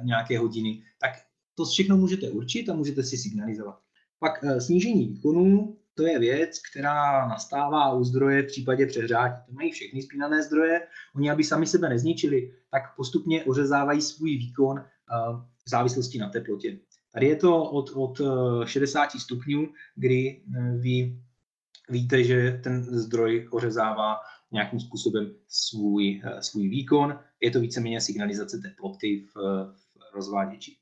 nějaké hodiny, tak to všechno můžete určit a můžete si signalizovat. Pak snížení výkonu, to je věc, která nastává u zdroje v případě přehřátí. To mají všechny spínané zdroje. Oni, aby sami sebe nezničili, tak postupně ořezávají svůj výkon v závislosti na teplotě. Tady je to od, od 60 stupňů, kdy vy víte, že ten zdroj ořezává nějakým způsobem svůj, svůj výkon. Je to víceméně signalizace teploty v, v rozváděči.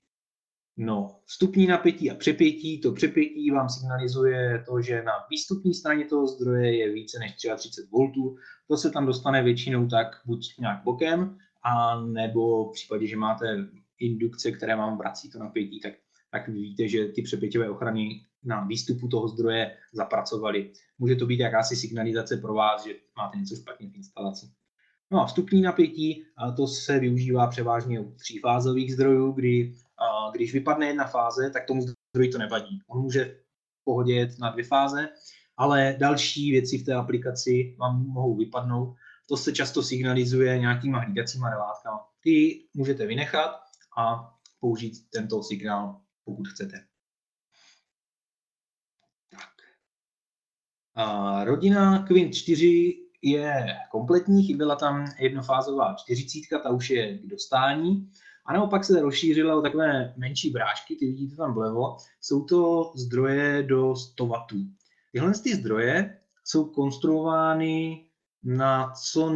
No, vstupní napětí a přepětí. To přepětí vám signalizuje to, že na výstupní straně toho zdroje je více než 33 V. To se tam dostane většinou tak buď nějak bokem, a nebo v případě, že máte indukce, které vám vrací to napětí, tak, tak víte, že ty přepěťové ochrany na výstupu toho zdroje zapracovaly. Může to být jakási signalizace pro vás, že máte něco špatně v instalaci. No a vstupní napětí, to se využívá převážně u třífázových zdrojů, kdy když vypadne jedna fáze, tak tomu zdroji to nevadí. On může v pohodě jet na dvě fáze, ale další věci v té aplikaci vám mohou vypadnout. To se často signalizuje nějakýma hlídacíma relátkama. Ty můžete vynechat a použít tento signál, pokud chcete. A rodina Quint 4 je kompletní, chyběla tam jednofázová čtyřicítka, ta už je k dostání. A naopak se rozšířila o takové menší brášky, ty vidíte tam vlevo. Jsou to zdroje do 100 W. Tyhle ty zdroje jsou konstruovány na co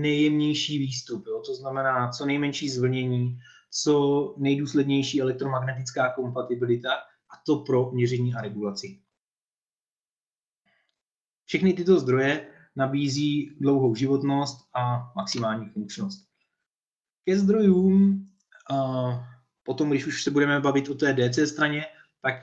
nejjemnější výstup, jo? to znamená co nejmenší zvlnění, co nejdůslednější elektromagnetická kompatibilita a to pro měření a regulaci. Všechny tyto zdroje nabízí dlouhou životnost a maximální funkčnost. Ke zdrojům potom, když už se budeme bavit o té DC straně, tak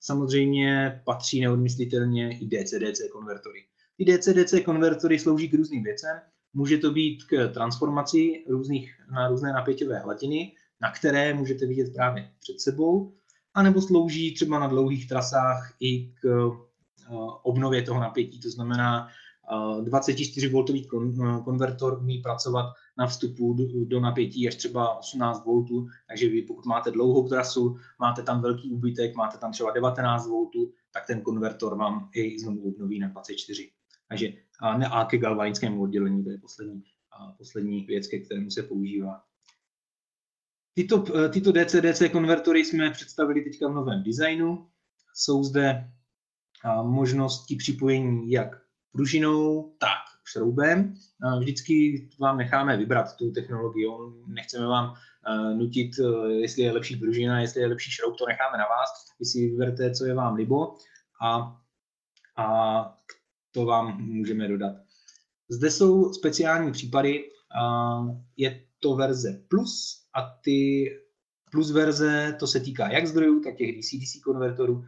samozřejmě patří neodmyslitelně i DC-DC konvertory. Ty DC-DC konvertory slouží k různým věcem. Může to být k transformaci různých, na různé napěťové hladiny, na které můžete vidět právě před sebou, anebo slouží třeba na dlouhých trasách i k obnově toho napětí. To znamená, 24V konvertor umí pracovat na vstupu do, napětí až třeba 18 V, takže vy pokud máte dlouhou trasu, máte tam velký úbytek, máte tam třeba 19 V, tak ten konvertor vám i znovu obnoví na 24. Takže a, ne, a ke galvanickému oddělení, to je poslední, a poslední věc, ke kterému se používá. Tyto, tyto DC-DC konvertory jsme představili teďka v novém designu. Jsou zde možnosti připojení jak pružinou, tak šroubem. Vždycky vám necháme vybrat tu technologii, nechceme vám eh, nutit, eh, jestli je lepší pružina, jestli je lepší šroub, to necháme na vás, vy si vyberte, co je vám libo a, a to vám můžeme dodat. Zde jsou speciální případy, je to verze plus a ty plus verze, to se týká jak zdrojů, tak těch DC-DC konvertorů,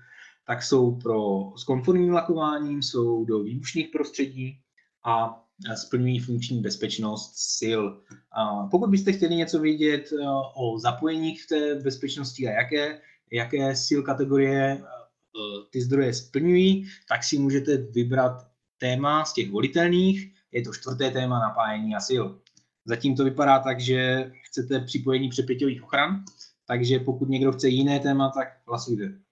tak jsou pro, s konformním lakováním, jsou do výbušných prostředí a splňují funkční bezpečnost sil. Pokud byste chtěli něco vědět e, o zapojeních v té bezpečnosti a jaké, jaké sil kategorie e, ty zdroje splňují, tak si můžete vybrat téma z těch volitelných. Je to čtvrté téma napájení a sil. Zatím to vypadá tak, že chcete připojení přepěťových ochran, takže pokud někdo chce jiné téma, tak hlasujte.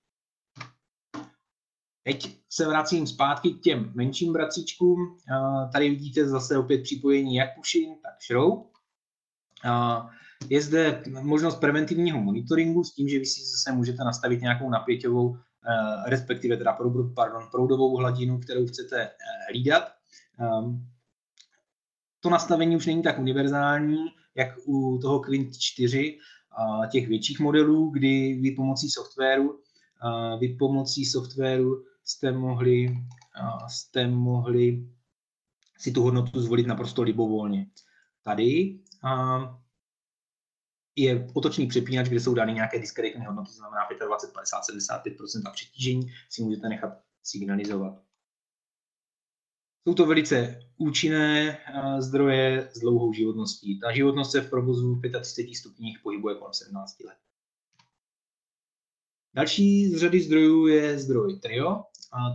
Teď se vracím zpátky k těm menším bratříčkům. Tady vidíte zase opět připojení jak pušin, tak šroub. Je zde možnost preventivního monitoringu s tím, že vy si zase můžete nastavit nějakou napěťovou, respektive teda pardon, proudovou hladinu, kterou chcete e, hlídat. To nastavení už není tak univerzální, jak u toho Quint 4, těch větších modelů, kdy vy pomocí softwaru, vy pomocí softwaru jste mohli, jste mohli si tu hodnotu zvolit naprosto libovolně. Tady je otočný přepínač, kde jsou dány nějaké diskretní hodnoty, to znamená 25, 50, 75% a přetížení si můžete nechat signalizovat. Jsou to velice účinné zdroje s dlouhou životností. Ta životnost se v provozu v 35 stupních pohybuje kolem 17 let. Další z řady zdrojů je zdroj Trio.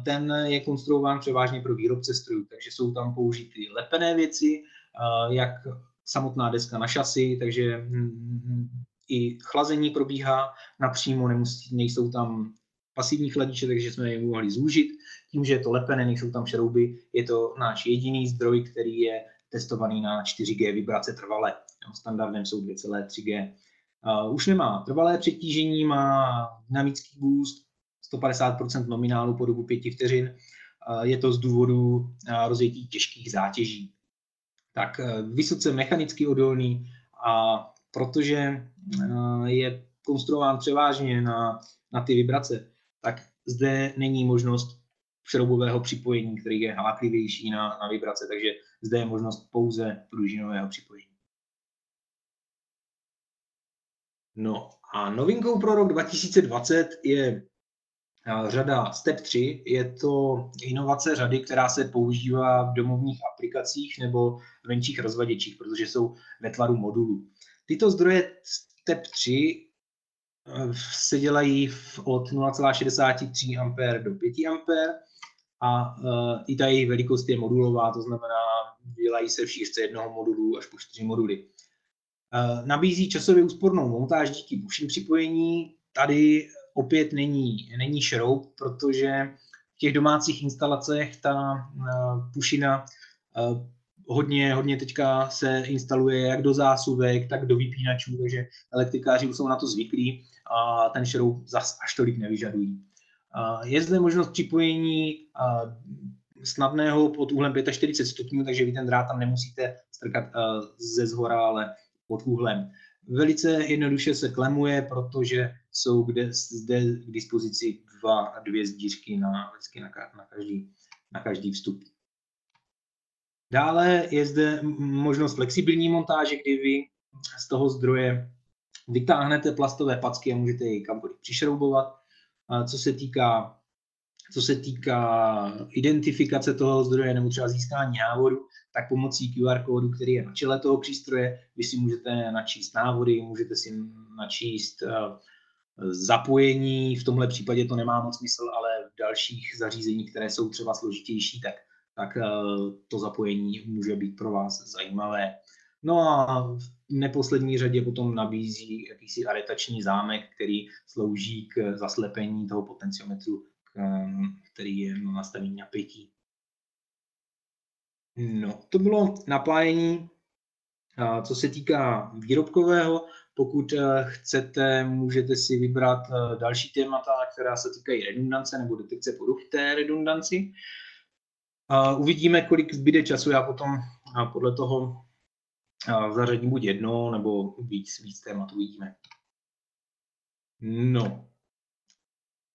Ten je konstruován převážně pro výrobce strojů, takže jsou tam použity lepené věci, jak samotná deska na šasy, takže hm, hm, i chlazení probíhá napřímo, nemusí, nejsou tam pasivní chladiče, takže jsme je mohli zúžit. Tím, že je to lepené, nejsou tam šrouby, je to náš jediný zdroj, který je testovaný na 4G vibrace trvale. Standardem jsou 2,3G. Uh, už nemá trvalé přetížení, má dynamický boost, 150% nominálu po dobu 5 vteřin. Uh, je to z důvodu uh, rozjetí těžkých zátěží. Tak uh, vysoce mechanicky odolný a protože je konstruován převážně na, na ty vibrace, tak zde není možnost šroubového připojení, který je háklivější na, na vibrace, takže zde je možnost pouze pružinového připojení. No a novinkou pro rok 2020 je řada Step 3. Je to inovace řady, která se používá v domovních aplikacích nebo menších rozvaděčích, protože jsou ve tvaru modulů. Tyto zdroje Step 3 se dělají od 0,63 A do 5 A a i ta jejich velikost je modulová, to znamená, dělají se v šířce jednoho modulu až po čtyři moduly. Uh, nabízí časově úspornou montáž díky puším připojení. Tady opět není, není šroub, protože v těch domácích instalacích ta uh, pušina uh, hodně, hodně teďka se instaluje jak do zásuvek, tak do vypínačů, takže elektrikáři už jsou na to zvyklí a ten šroub zas až tolik nevyžadují. Je zde možnost připojení snadného pod úhlem 45 stupňů, takže vy ten drát tam nemusíte strkat ze zhora, ale pod úhlem. Velice jednoduše se klemuje, protože jsou kde, zde k dispozici dva, dvě zdířky na, na, na, každý, na každý vstup. Dále je zde možnost flexibilní montáže, kdy vy z toho zdroje vytáhnete plastové packy a můžete jej kamkoliv přišroubovat. Co se týká co se týká identifikace toho zdroje nebo třeba získání návodu, tak pomocí QR kódu, který je na čele toho přístroje, vy si můžete načíst návody, můžete si načíst eh, zapojení, v tomhle případě to nemá moc smysl, ale v dalších zařízeních, které jsou třeba složitější, tak, tak eh, to zapojení může být pro vás zajímavé. No a v neposlední řadě potom nabízí jakýsi aretační zámek, který slouží k zaslepení toho potenciometru, který je na nastavení napětí. No, to bylo napájení. Co se týká výrobkového, pokud eh, chcete, můžete si vybrat eh, další témata, která se týkají redundance nebo detekce poruch té redundanci. Uvidíme, kolik zbyde času. Já potom podle toho zařadím buď jedno nebo víc, víc témat, uvidíme. No,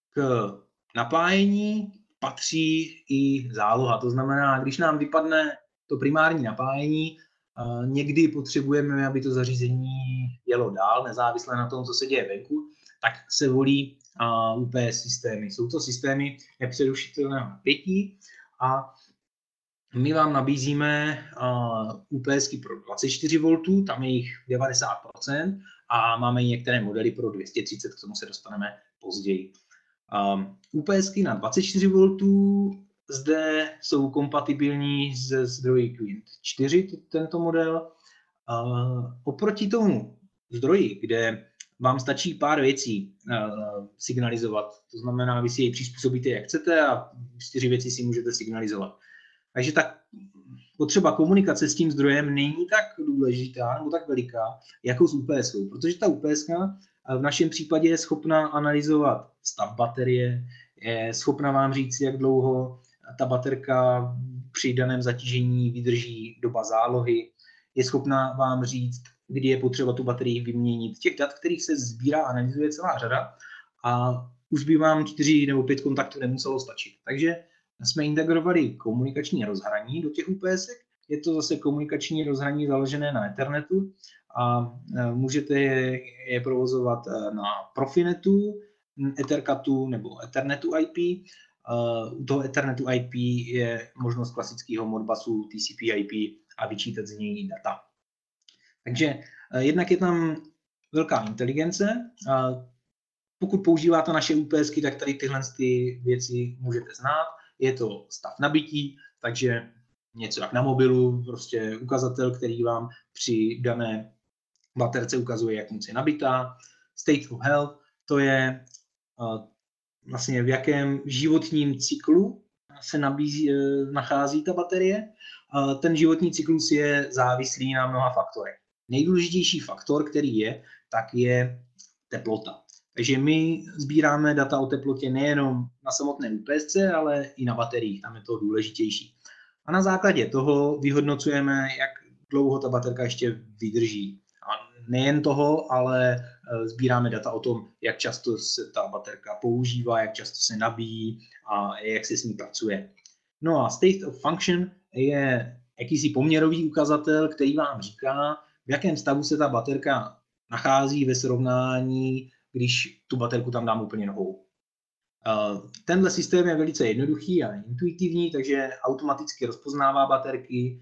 k napájení patří i záloha. To znamená, když nám vypadne to primární napájení, někdy potřebujeme, aby to zařízení jelo dál, nezávisle na tom, co se děje venku, tak se volí UPS systémy. Jsou to systémy nepřerušitelného napětí a my vám nabízíme uh, UPSky pro 24 V, tam je jich 90% a máme i některé modely pro 230, k tomu se dostaneme později. Um, UPSky na 24 V zde jsou kompatibilní se zdroji Quint 4, tento model. Uh, oproti tomu zdroji, kde vám stačí pár věcí uh, signalizovat, to znamená, vy si jej přizpůsobíte, jak chcete a čtyři věci si můžete signalizovat. Takže ta potřeba komunikace s tím zdrojem není tak důležitá nebo tak veliká, jako s UPS, protože ta UPS v našem případě je schopna analyzovat stav baterie, je schopna vám říct, jak dlouho ta baterka při daném zatížení vydrží doba zálohy, je schopna vám říct, kdy je potřeba tu baterii vyměnit. Těch dat, kterých se sbírá a analyzuje celá řada a už by vám čtyři nebo pět kontaktů nemuselo stačit. Takže jsme integrovali komunikační rozhraní do těch UPS. Je to zase komunikační rozhraní založené na Ethernetu a můžete je provozovat na Profinetu, Ethercatu nebo Ethernetu IP. U toho Ethernetu IP je možnost klasického Modbusu TCP IP a vyčítat z něj data. Takže jednak je tam velká inteligence. Pokud používáte naše UPSky, tak tady tyhle ty věci můžete znát. Je to stav nabití, takže něco jak na mobilu, prostě ukazatel, který vám při dané baterce ukazuje, jak moc je nabitá. State of health, to je uh, vlastně v jakém životním cyklu se nabízí, uh, nachází ta baterie. Uh, ten životní cyklus je závislý na mnoha faktorech. Nejdůležitější faktor, který je, tak je teplota. Takže my sbíráme data o teplotě nejenom na samotné UPSC, ale i na bateriích, tam je to důležitější. A na základě toho vyhodnocujeme, jak dlouho ta baterka ještě vydrží. Nejen toho, ale e, sbíráme data o tom, jak často se ta baterka používá, jak často se nabíjí a jak se s ní pracuje. No a state of function je jakýsi poměrový ukazatel, který vám říká, v jakém stavu se ta baterka nachází ve srovnání, když tu baterku tam dám úplně novou. Tenhle systém je velice jednoduchý a intuitivní, takže automaticky rozpoznává baterky.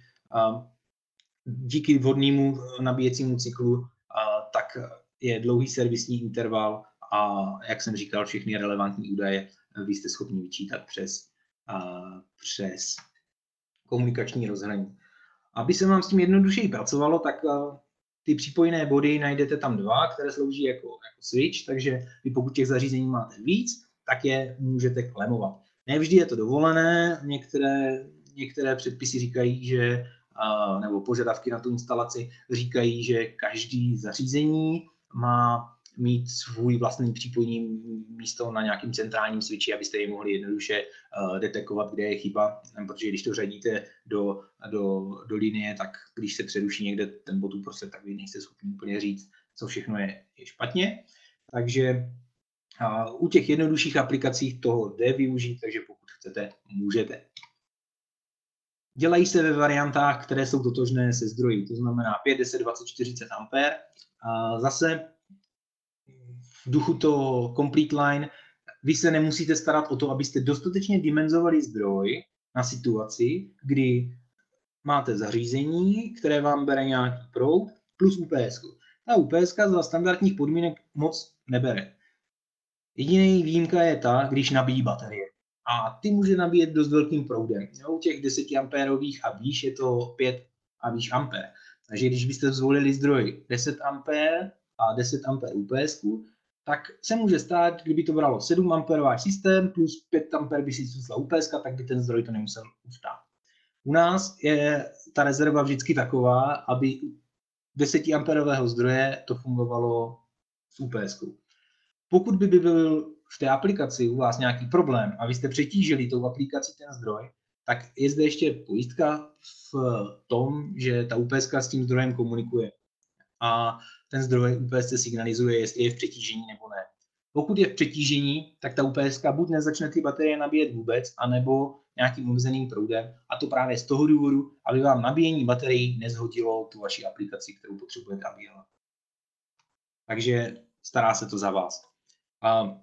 Díky vhodnému nabíjecímu cyklu je dlouhý servisní interval a, jak jsem říkal, všechny relevantní údaje vy jste schopni vyčítat přes, přes komunikační rozhraní. Aby se vám s tím jednodušeji pracovalo, tak ty připojené body najdete tam dva, které slouží jako, jako switch, takže vy pokud těch zařízení máte víc, tak je můžete klemovat. Nevždy je to dovolené, některé, některé předpisy říkají, že nebo požadavky na tu instalaci říkají, že každý zařízení má mít svůj vlastní přípojní místo na nějakým centrálním switchi, abyste je mohli jednoduše uh, detekovat, kde je chyba, protože když to řadíte do, do, do linie, tak když se přeruší někde ten bod uprostřed, tak vy nejste schopni úplně říct, co všechno je, je špatně. Takže uh, u těch jednodušších aplikací toho jde využít, takže pokud chcete, můžete. Dělají se ve variantách, které jsou totožné se zdroji, to znamená 5, 10, 20, 40 A zase v duchu toho complete line, vy se nemusíte starat o to, abyste dostatečně dimenzovali zdroj na situaci, kdy máte zařízení, které vám bere nějaký proud, plus UPS. Ta UPS za standardních podmínek moc nebere. Jediný výjimka je ta, když nabíjí baterie. A ty může nabíjet dost velkým proudem. U těch 10 amperových a výš je to 5 a výš ampér. Takže když byste zvolili zdroj 10 ampér a 10 ampér UPS, tak se může stát, kdyby to bralo 7 amperový systém plus 5 amper by si zůstala UPS, tak by ten zdroj to nemusel ustát. U nás je ta rezerva vždycky taková, aby 10 amperového zdroje to fungovalo s UPS. Pokud by byl v té aplikaci u vás nějaký problém a vy jste přetížili tou aplikací ten zdroj, tak je zde ještě pojistka v tom, že ta UPS s tím zdrojem komunikuje. A ten zdroj UPS signalizuje, jestli je v přetížení nebo ne. Pokud je v přetížení, tak ta UPS buď nezačne ty baterie nabíjet vůbec, anebo nějakým omezeným proudem. A to právě z toho důvodu, aby vám nabíjení baterií nezhodilo tu vaši aplikaci, kterou potřebujete, aby. Takže stará se to za vás. A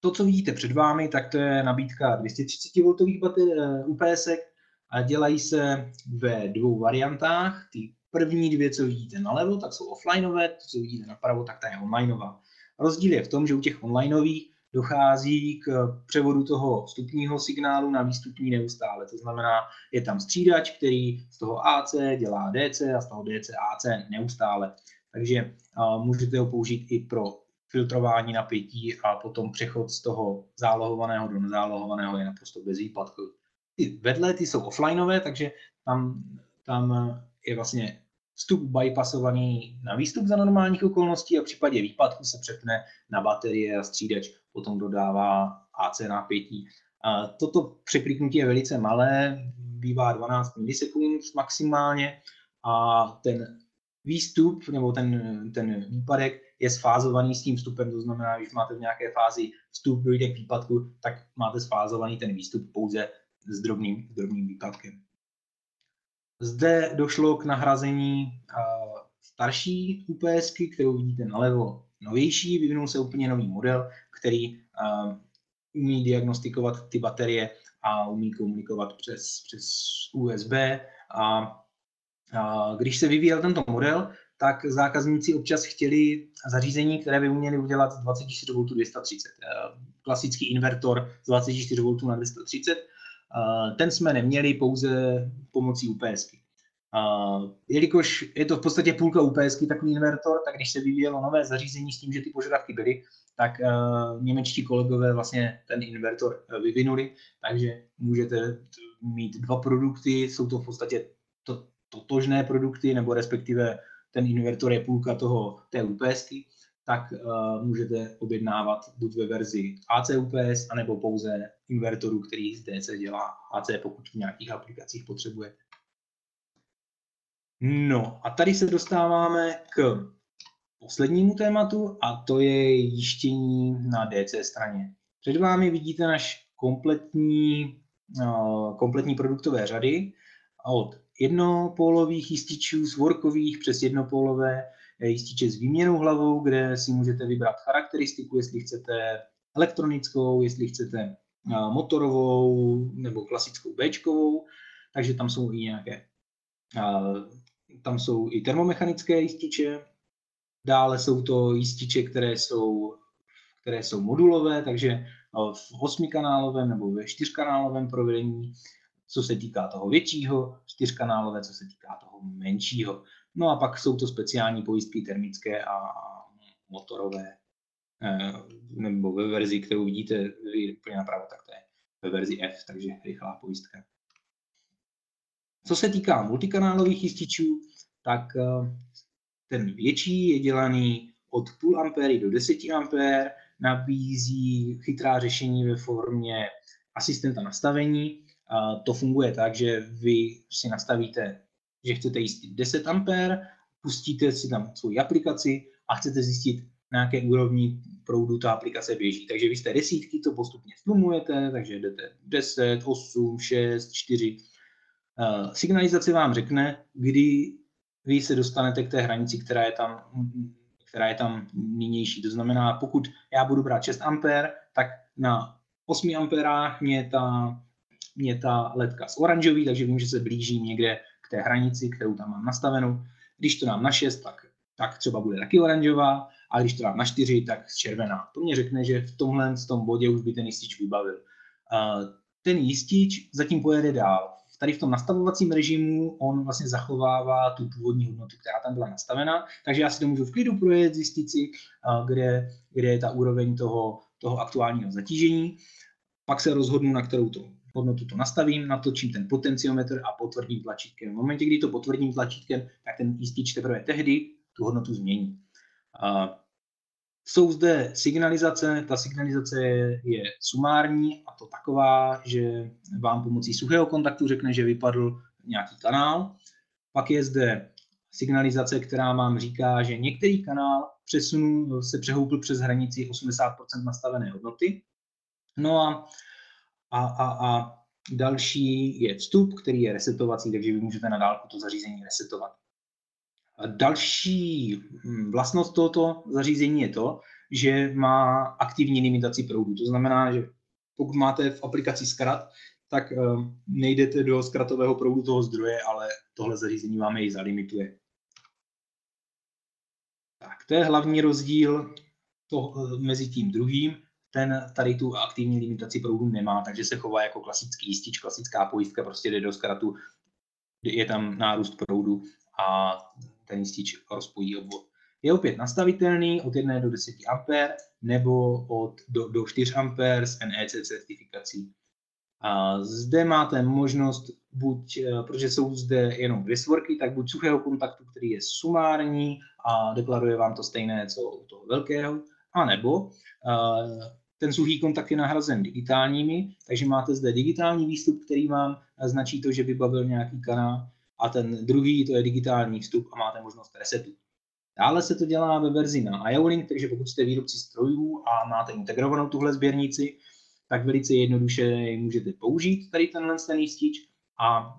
to, co vidíte před vámi, tak to je nabídka 230 V baterie UPS a dělají se ve dvou variantách. Ty První dvě, co vidíte nalevo, tak jsou offlineové, to, co vidíte napravo, tak ta je onlineová. Rozdíl je v tom, že u těch onlineových dochází k převodu toho vstupního signálu na výstupní neustále. To znamená, je tam střídač, který z toho AC dělá DC a z toho DC AC neustále. Takže uh, můžete ho použít i pro filtrování napětí a potom přechod z toho zálohovaného do nezálohovaného je naprosto bez výpadku. Ty vedle ty jsou offlineové, takže tam, tam je vlastně vstup bypassovaný na výstup za normálních okolností a v případě výpadku se přepne na baterie a střídač potom dodává AC napětí. A toto překliknutí je velice malé, bývá 12 milisekund maximálně a ten výstup nebo ten, ten výpadek je sfázovaný s tím vstupem, to znamená, když máte v nějaké fázi vstup, dojde k výpadku, tak máte sfázovaný ten výstup pouze s drobným, s drobným výpadkem. Zde došlo k nahrazení starší UPSky, kterou vidíte nalevo, novější, vyvinul se úplně nový model, který uh, umí diagnostikovat ty baterie a umí komunikovat přes, přes USB. A, a když se vyvíjel tento model, tak zákazníci občas chtěli zařízení, které by uměli udělat z 24 V 230. Klasický invertor z 24 V na 230. Eh, ten jsme neměli pouze pomocí UPSky. Uh, jelikož je to v podstatě půlka UPSky, takový invertor, tak když se vyvíjelo nové zařízení s tím, že ty požadavky byly, tak uh, němečtí kolegové vlastně ten invertor vyvinuli, takže můžete mít dva produkty, jsou to v podstatě to, totožné produkty, nebo respektive ten invertor je půlka toho, té UPSky, tak uh, můžete objednávat buď ve verzi AC UPS, anebo pouze invertoru, který z DC dělá AC, pokud v nějakých aplikacích potřebujete. No a tady se dostáváme k poslednímu tématu a to je jištění na DC straně. Před vámi vidíte naš kompletní, uh, kompletní produktové řady od jednopólových jističů, z workových přes jednopólové jističe s výměnou hlavou, kde si můžete vybrat charakteristiku, jestli chcete elektronickou, jestli chcete motorovou nebo klasickou Bčkovou, takže tam jsou i nějaké, tam jsou i termomechanické jističe, dále jsou to jističe, které jsou, které jsou modulové, takže v osmikanálovém nebo ve čtyřkanálovém provedení co se týká toho většího, čtyřkanálové, co se týká toho menšího. No a pak jsou to speciální pojistky termické a motorové, eh, nebo ve verzi, kterou vidíte vy úplně napravo, tak to je ve verzi F, takže rychlá pojistka. Co se týká multikanálových jističů, tak eh, ten větší je dělaný od půl ampéry do 10 ampér, nabízí chytrá řešení ve formě asistenta nastavení, to funguje tak, že vy si nastavíte, že chcete jistit 10 A, pustíte si tam svou aplikaci a chcete zjistit, na jaké úrovni proudu ta aplikace běží. Takže vy jste desítky, to postupně stlumujete, takže jdete 10, 8, 6, 4. signalizace vám řekne, kdy vy se dostanete k té hranici, která je tam, která je tam nynější. To znamená, pokud já budu brát 6 A, tak na 8 amperách mě ta mě ta ledka z oranžový, takže vím, že se blížím někde k té hranici, kterou tam mám nastavenou. Když to dám na 6, tak, tak třeba bude taky oranžová, a když to dám na 4, tak červená. To mě řekne, že v tomhle v tom bodě už by ten jistič vybavil. Ten jistič zatím pojede dál. Tady v tom nastavovacím režimu on vlastně zachovává tu původní hodnotu, která tam byla nastavena, takže já si to můžu v klidu projet, zjistit si, kde, kde je ta úroveň toho, toho aktuálního zatížení. Pak se rozhodnu, na kterou to hodnotu to nastavím, natočím ten potenciometr a potvrdím tlačítkem. V momentě, kdy to potvrdím tlačítkem, tak ten jistič teprve tehdy tu hodnotu změní. A jsou zde signalizace, ta signalizace je sumární a to taková, že vám pomocí suchého kontaktu řekne, že vypadl nějaký kanál. Pak je zde signalizace, která vám říká, že některý kanál přesunu, se přehoupl přes hranici 80% nastavené hodnoty. No a a, a, a další je vstup, který je resetovací, takže vy můžete na dálku to zařízení resetovat. A další hm, vlastnost tohoto zařízení je to, že má aktivní limitaci proudu. To znamená, že pokud máte v aplikaci zkrat, tak um, nejdete do zkratového proudu toho zdroje, ale tohle zařízení vám jej zalimituje. Tak, to je hlavní rozdíl to, mezi tím druhým ten tady tu aktivní limitaci proudu nemá, takže se chová jako klasický jistič, klasická pojistka, prostě jde do zkratu, je tam nárůst proudu a ten jistič rozpojí obvod. Je opět nastavitelný od 1 do 10 A nebo od, do, do 4 A s NEC certifikací. A zde máte možnost, buď, eh, protože jsou zde jenom dvě svorky, tak buď suchého kontaktu, který je sumární a deklaruje vám to stejné, co u toho velkého, anebo uh, ten suchý kontakt je nahrazen digitálními, takže máte zde digitální výstup, který vám značí to, že vybavil nějaký kanál a ten druhý to je digitální vstup a máte možnost resetu. Dále se to dělá ve verzi na IO-Link, takže pokud jste výrobci strojů a máte integrovanou tuhle sběrnici, tak velice jednoduše můžete použít tady tenhle ten jistič a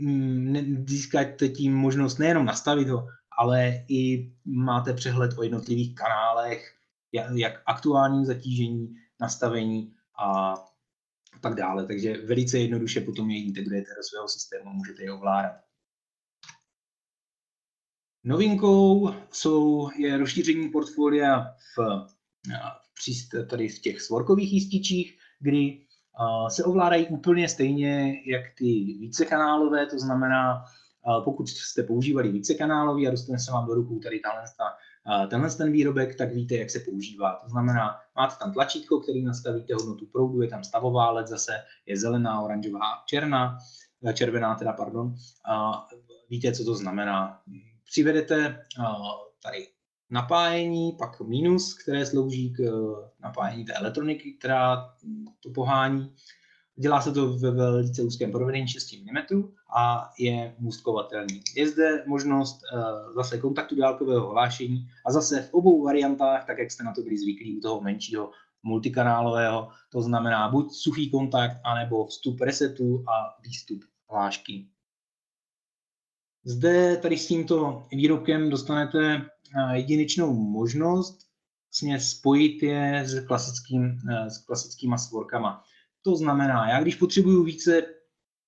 mm, získáte tím možnost nejenom nastavit ho, ale i máte přehled o jednotlivých kanálech, jak aktuální zatížení, nastavení a tak dále. Takže velice jednoduše potom je integrujete do svého systému, můžete je ovládat. Novinkou jsou, je rozšíření portfolia v, v, tady v těch svorkových jističích, kdy se ovládají úplně stejně jak ty vícekanálové, to znamená, pokud jste používali vícekanálový a dostane se vám do rukou tady tahle, tenhle ten výrobek, tak víte, jak se používá. To znamená, máte tam tlačítko, který nastavíte hodnotu proudu, je tam stavová LED zase, je zelená, oranžová, černá, eh, červená teda, pardon. Víte, co to znamená. Přivedete tady napájení, pak minus, které slouží k eh, napájení té elektroniky, která to pohání. Dělá se to ve velice úzkém provedení 6 mm a je můstkovatelný. Je zde možnost uh, zase kontaktu dálkového hlášení a zase v obou variantách, tak jak jste na to byli zvyklí u toho menšího multikanálového, to znamená buď suchý kontakt, anebo vstup resetu a výstup hlášky. Zde tady s tímto výrobkem dostanete jedinečnou možnost vlastně spojit je s, klasickým, s klasickýma svorkama. To znamená, já když potřebuju více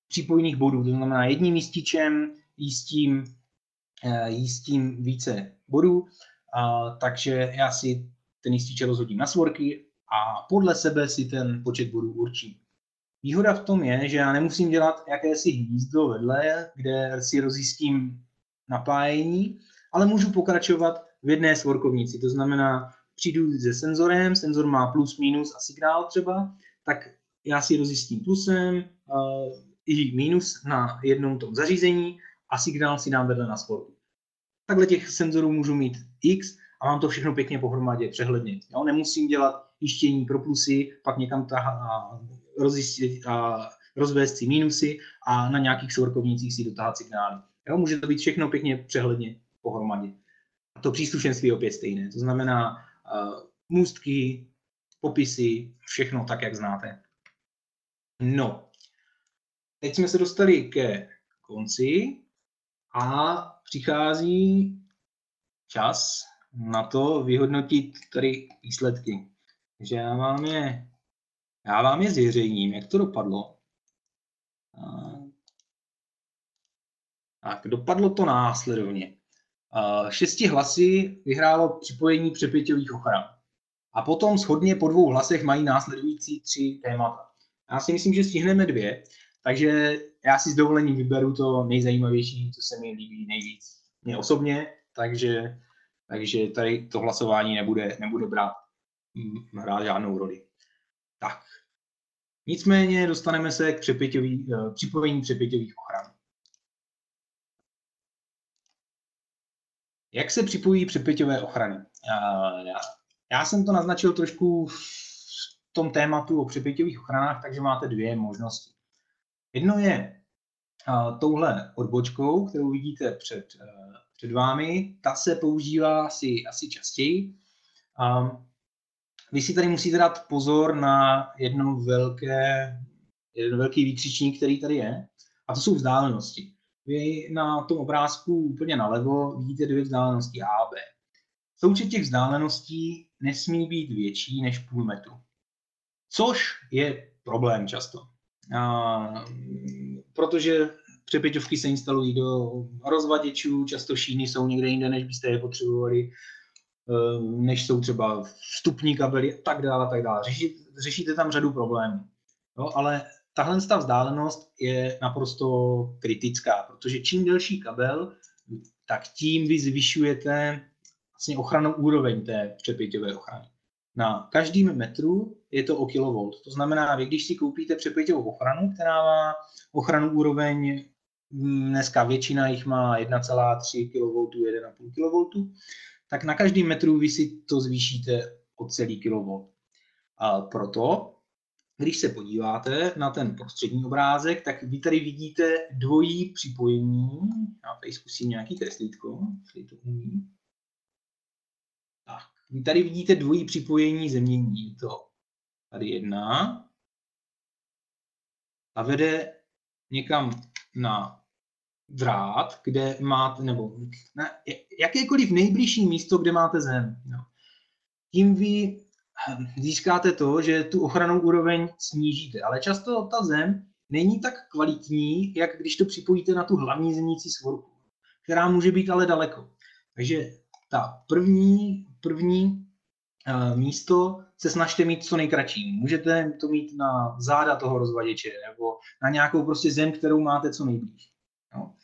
připojených bodů, to znamená jedním jističem jistím, jistím více bodů, a, takže já si ten jistič rozhodím na svorky a podle sebe si ten počet bodů určím. Výhoda v tom je, že já nemusím dělat jakési hnízdo vedle, kde si rozjistím napájení, ale můžu pokračovat v jedné svorkovnici. To znamená, přijdu se senzorem, senzor má plus, minus a signál třeba, tak já si rozjistím plusem uh, i minus na jednom tom zařízení a signál si dám vedle na svorku. Takhle těch senzorů můžu mít x a mám to všechno pěkně pohromadě, přehledně. Jo? Nemusím dělat jištění pro plusy, pak někam tahá, rozjistit a rozvést si minusy a na nějakých svorkovnicích si dotáhat signály. Jo? Může to být všechno pěkně přehledně pohromadě. A to příslušenství je opět stejné. To znamená uh, můstky, popisy, všechno tak, jak znáte. No, teď jsme se dostali ke konci a přichází čas na to vyhodnotit tady výsledky. Takže já vám je, já vám je zvěřejním, jak to dopadlo. Tak, dopadlo to následovně. Šesti hlasy vyhrálo připojení přepěťových ochran. A potom shodně po dvou hlasech mají následující tři témata. Já si myslím, že stihneme dvě, takže já si s dovolením vyberu to nejzajímavější, co se mi líbí nejvíc. Mně osobně, takže, takže tady to hlasování nebude, nebude brát hrát žádnou roli. Tak. Nicméně dostaneme se k přepěťový, uh, připojení přepěťových ochran. Jak se připojí přepěťové ochrany? Já, já jsem to naznačil trošku v tom tématu o přepěťových ochranách, takže máte dvě možnosti. Jedno je uh, touhle odbočkou, kterou vidíte před, před vámi. Ta se používá asi, asi častěji. Vy si tady musíte dát pozor na jedno velké, jeden velký výkřičník, který tady je, a to jsou vzdálenosti. Vy na tom obrázku úplně nalevo vidíte dvě vzdálenosti A a B. Součet těch vzdáleností nesmí být větší než půl metru. Což je problém často. A, protože přepěťovky se instalují do rozvaděčů, často šíny jsou někde jinde, než byste je potřebovali. Eh, než jsou třeba vstupní kabely a tak dále, tak dále. Řešíte, řešíte tam řadu problémů. Jo, ale tahle ta vzdálenost je naprosto kritická, protože čím delší kabel, tak tím vy zvyšujete vlastně ochranou úroveň té přepěťové ochrany. Na každým metru je to o kilovolt. To znamená, vy když si koupíte přepěťovou ochranu, která má ochranu úroveň, dneska většina jich má 1,3 kV, 1,5 kV, tak na každý metru vy si to zvýšíte o celý kilovolt. A proto, když se podíváte na ten prostřední obrázek, tak vy tady vidíte dvojí připojení. Já tady zkusím nějaký kreslítko, který to umí. Tak, vy tady vidíte dvojí připojení zemění. To tady jedna. A vede někam na drát, kde máte, nebo na jakékoliv nejbližší místo, kde máte zem. No. Tím vy hm, získáte to, že tu ochranou úroveň snížíte. Ale často ta zem není tak kvalitní, jak když to připojíte na tu hlavní zemnící svorku, která může být ale daleko. Takže ta první, první uh, místo se snažte mít co nejkratší. Můžete to mít na záda toho rozvaděče nebo na nějakou prostě zem, kterou máte co nejblíž. No.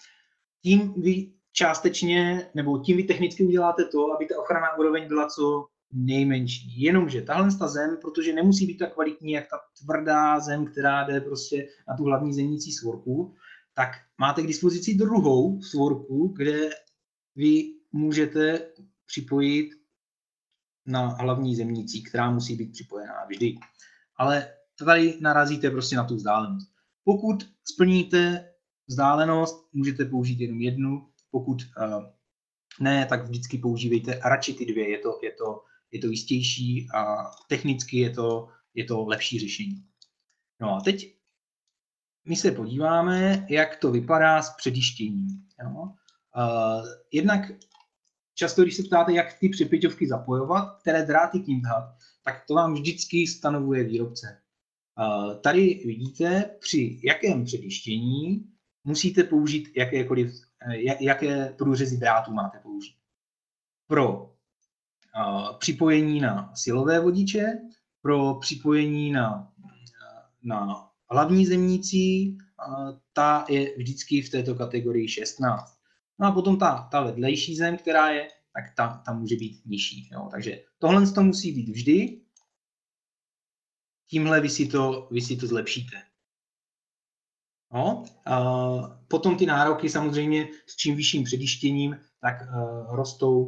Tím vy částečně, nebo tím vy technicky uděláte to, aby ta ochranná úroveň byla co nejmenší. Jenomže tahle ta zem, protože nemusí být tak kvalitní, jak ta tvrdá zem, která jde prostě na tu hlavní zemnící svorku, tak máte k dispozici druhou svorku, kde vy můžete připojit na hlavní zemnící, která musí být připojená vždy. Ale tady narazíte prostě na tu vzdálenost. Pokud splníte vzdálenost, můžete použít jenom jednu, pokud uh, ne, tak vždycky používejte radši ty dvě, je to, je to, je to jistější a technicky je to, je to lepší řešení. No a teď my se podíváme, jak to vypadá s předjištěním. Jo? Uh, jednak často, když se ptáte, jak ty přepěťovky zapojovat, které dráty k ním dát, tak to vám vždycky stanovuje výrobce. Uh, tady vidíte, při jakém předjištění musíte použít jakékoliv, eh, jaké průřezy drátů máte použít. Pro uh, připojení na silové vodiče, pro připojení na, na hlavní zemnící, ta je vždycky v této kategorii 16. No a potom ta, ta vedlejší zem, která je, tak ta, ta může být nižší. Jo. Takže tohle to musí být vždy. Tímhle vy si to, vy si to zlepšíte. No, a potom ty nároky samozřejmě s čím vyšším předištěním, tak uh, rostou,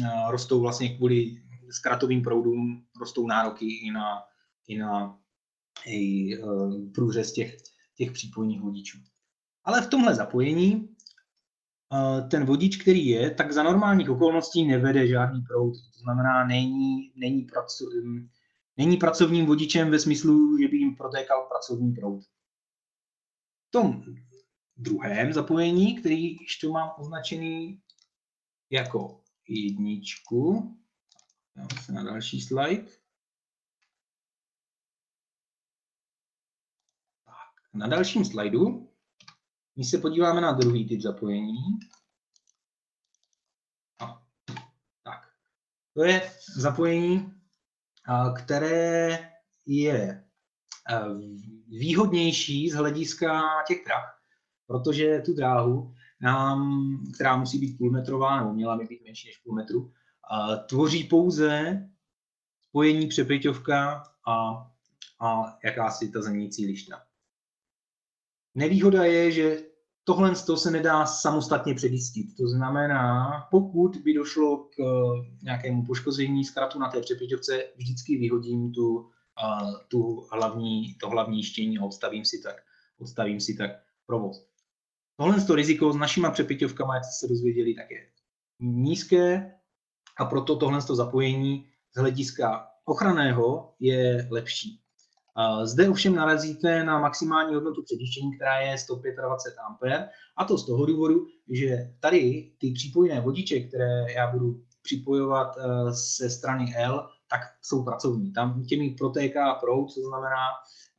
uh, rostou vlastně kvůli zkratovým proudům, rostou nároky i na, i na i, uh, průřez těch, těch přípojných vodičů. Ale v tomhle zapojení ten vodič, který je, tak za normálních okolností nevede žádný proud. To znamená, není, není, praco, není pracovním vodičem ve smyslu, že by jim protékal pracovní proud tom druhém zapojení, který ještě mám označený jako jedničku, dám se na další slide. Tak, na dalším slajdu my se podíváme na druhý typ zapojení. A, tak, to je zapojení, které je Eh, výhodnější z hlediska těch drah, protože tu dráhu, která musí být půlmetrová, nebo měla by být menší než půl metru, tvoří pouze spojení přepěťovka a, a jakási ta zemnící lišta. Nevýhoda je, že tohle se nedá samostatně předjistit. To znamená, pokud by došlo k eh, nějakému poškození zkratu na té přepěťovce, vždycky vyhodím tu tu hlavní, to hlavní štění a odstavím si tak, odstavím si tak provoz. Tohle to riziko s našimi přepěťovkami, jak jste se dozvěděli, tak je nízké a proto tohle to zapojení z hlediska ochranného je lepší. Zde ovšem narazíte na maximální hodnotu předjištění, která je 125 A, a to z toho důvodu, že tady ty přípojné vodiče, které já budu připojovat eh, ze strany L, tak jsou pracovní. Tam těmi protéká proud, co znamená,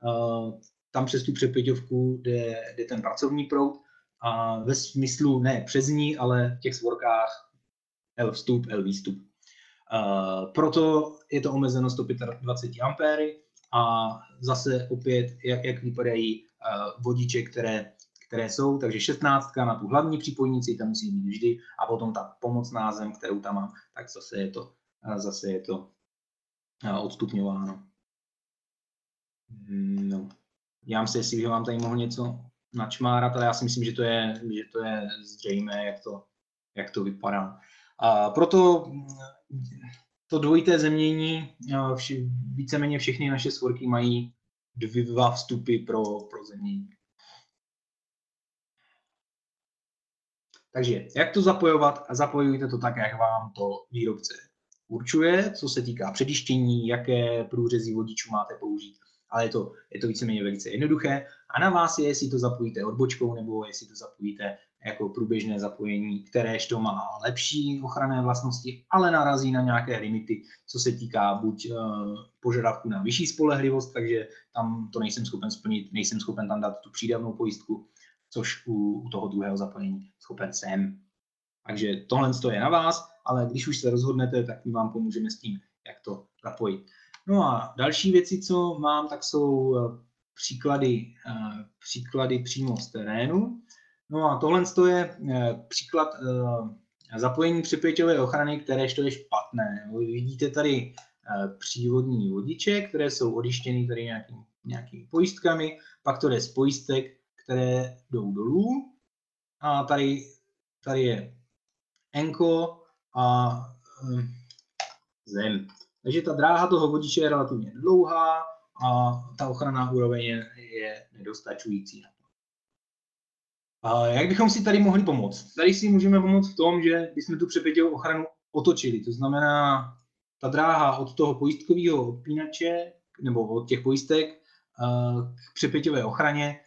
uh, tam přes tu přepěťovku jde, jde ten pracovní proud a ve smyslu ne přes ní, ale v těch svorkách L vstup, L výstup. Uh, proto je to omezeno 125 A a zase opět, jak, jak vypadají uh, vodiče, které, které jsou, takže 16 na tu hlavní připojnici, tam musí být vždy a potom ta pomocná zem, kterou tam mám, tak zase je to, zase je to odstupňováno. No. Já si, jestli že vám tady mohl něco načmárat, ale já si myslím, že to je, že to je zřejmé, jak to, jak to vypadá. A proto to dvojité zemění, vši, víceméně všechny naše svorky mají dva vstupy pro, pro zemění. Takže jak to zapojovat? Zapojujte to tak, jak vám to výrobce určuje, co se týká předjištění, jaké průřezy vodičů máte použít. Ale je to, je to víceméně velice jednoduché a na vás je, jestli to zapojíte odbočkou nebo jestli to zapojíte jako průběžné zapojení, kteréž to má lepší ochranné vlastnosti, ale narazí na nějaké limity, co se týká buď uh, požadavku na vyšší spolehlivost, takže tam to nejsem schopen splnit, nejsem schopen tam dát tu přídavnou pojistku, což u, u toho druhého zapojení schopen jsem. Takže tohle je na vás, ale když už se rozhodnete, tak my vám pomůžeme s tím, jak to zapojit. No a další věci, co mám, tak jsou eh, příklady, eh, příklady přímo z terénu. No a tohle je eh, příklad zapojení připěťové ochrany, které to je špatné. Vy vidíte tady přívodní vodiče, které jsou odištěny tady nějakými, nějakými pojistkami, pak to jde z pojistek, které jdou dolů a tady, tady je enko a zem. Takže ta dráha toho vodiče je relativně dlouhá a ta ochranná úroveň je, je nedostačující. A jak bychom si tady mohli pomoct? Tady si můžeme pomoct v tom, že bychom tu přepěťovou ochranu otočili. To znamená, ta dráha od toho pojistkového odpínače nebo od těch pojistek k přepěťové ochraně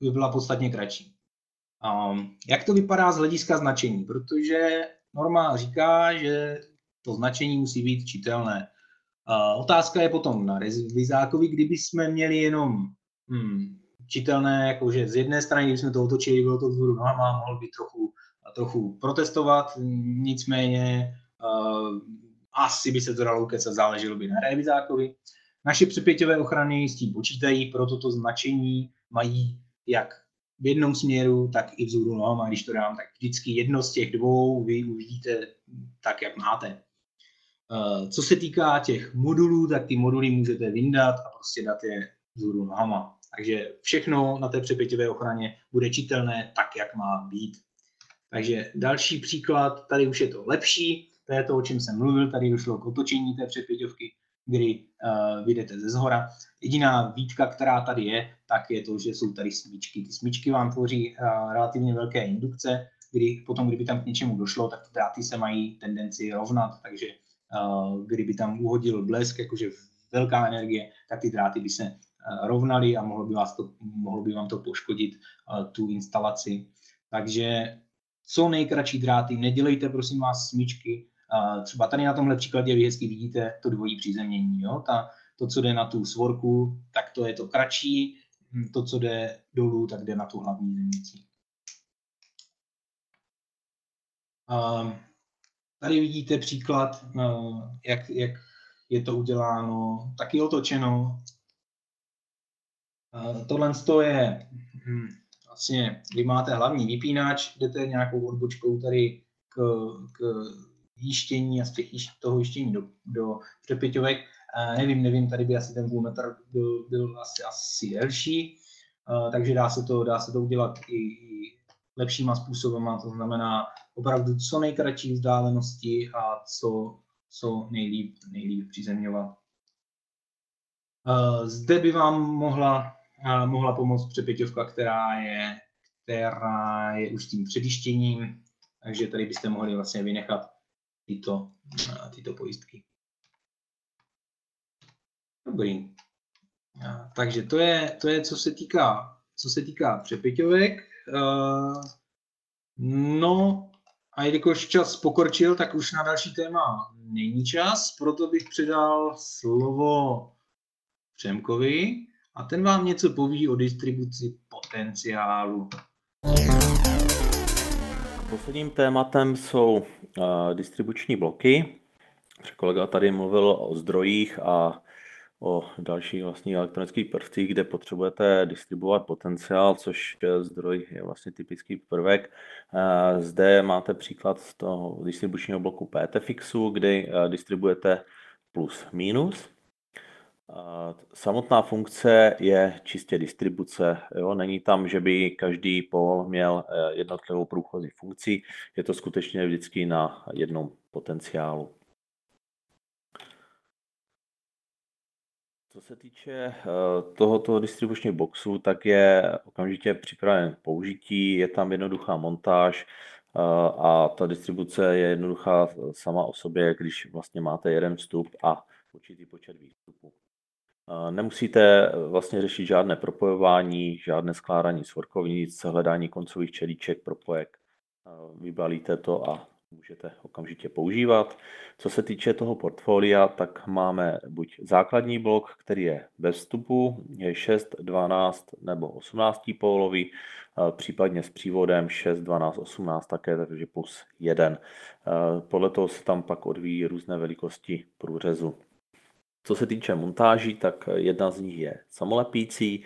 by byla podstatně kratší. Jak to vypadá z hlediska značení? Protože norma říká, že to značení musí být čitelné. A otázka je potom na revizákovi, kdyby jsme měli jenom hmm, čitelné, jakože z jedné strany, jsme to otočili, bylo to vzhůru nohama, mohl by trochu, trochu protestovat, nicméně uh, asi by se to dalo ukecat, záleželo by na revizákovi. Naše přepěťové ochrany s tím počítají, proto to značení mají jak v jednom směru, tak i vzhůru nohama. Když to dám, tak vždycky jedno z těch dvou vy uvidíte tak, jak máte. Eh, co se týká těch modulů, tak ty moduly můžete vyndat a prostě dát je vzhůru nohama. Takže všechno na té přepětivé ochraně bude čitelné tak, jak má být. Takže další příklad, tady už je to lepší, to je to, o čem jsem mluvil, tady došlo k otočení té přepěťovky, kdy uh, vyjdete ze zhora. Jediná výtka, která tady je, tak je to, že jsou tady smíčky. Ty smíčky vám tvoří uh, relativně velké indukce, kdy potom, kdyby tam k něčemu došlo, tak ty dráty se mají tendenci rovnat, takže kdyby tam uhodil blesk, jakože velká energie, tak ty dráty by se rovnaly a mohlo by, vás to, mohlo by vám to poškodit tu instalaci. Takže co nejkratší dráty, nedělejte prosím vás smyčky. Třeba tady na tomhle příkladě vy hezky vidíte to dvojí přizemnění. Jo? Ta, to, co jde na tu svorku, tak to je to kratší, hm, to, co jde dolů, tak jde na tu hlavní zemnici. Tady vidíte příklad, no, jak, jak je to uděláno, taky otočeno. Tohle je hm, vlastně, kdy máte hlavní vypínač, jdete nějakou odbočkou tady k, k jíštění a z těch, toho jíštění do, do přepěťovek. Nevím, nevím, tady by asi ten metr byl, byl asi, asi delší, takže dá se to, dá se to udělat i, i lepšíma způsobama, to znamená opravdu co nejkratší vzdálenosti a co, co nejlíp, nejlíp přizemňovat. Zde by vám mohla, mohla pomoct přepěťovka, která je, která je už tím předištěním, takže tady byste mohli vlastně vynechat tyto, tyto pojistky. Dobrý. Takže to je, to je co se týká, co se týká přepěťovek. No, a jelikož čas pokročil, tak už na další téma není čas, proto bych předal slovo Přemkovi a ten vám něco poví o distribuci potenciálu. Posledním tématem jsou uh, distribuční bloky. Kolega tady mluvil o zdrojích a o dalších vlastně elektronických prvcích, kde potřebujete distribuovat potenciál, což zdroj je vlastně typický prvek. Eh, zde máte příklad z toho distribučního bloku PTFixu, kdy eh, distribujete plus minus. Eh, samotná funkce je čistě distribuce. Jo? Není tam, že by každý pol měl jednotlivou průchozí funkci. Je to skutečně vždycky na jednom potenciálu. Co se týče eh, tohoto distribučního boxu, tak je okamžitě připraven k použití, je tam jednoduchá montáž eh, a ta distribuce je jednoduchá sama o sobě, když vlastně máte jeden vstup a určitý počet výstupů. Nemusíte vlastně řešit žádné propojování, žádné skládání svorkovnic, hledání koncových čelíček, propojek. Vybalíte to a můžete okamžitě používat. Co se týče toho portfolia, tak máme buď základní blok, který je bez vstupu, je 6, 12 nebo 18 pólový, případně s přívodem 6, 12, 18 také, takže plus 1. Podle toho se tam pak odvíjí různé velikosti průřezu. Co se týče montáží, tak jedna z nich je samolepící,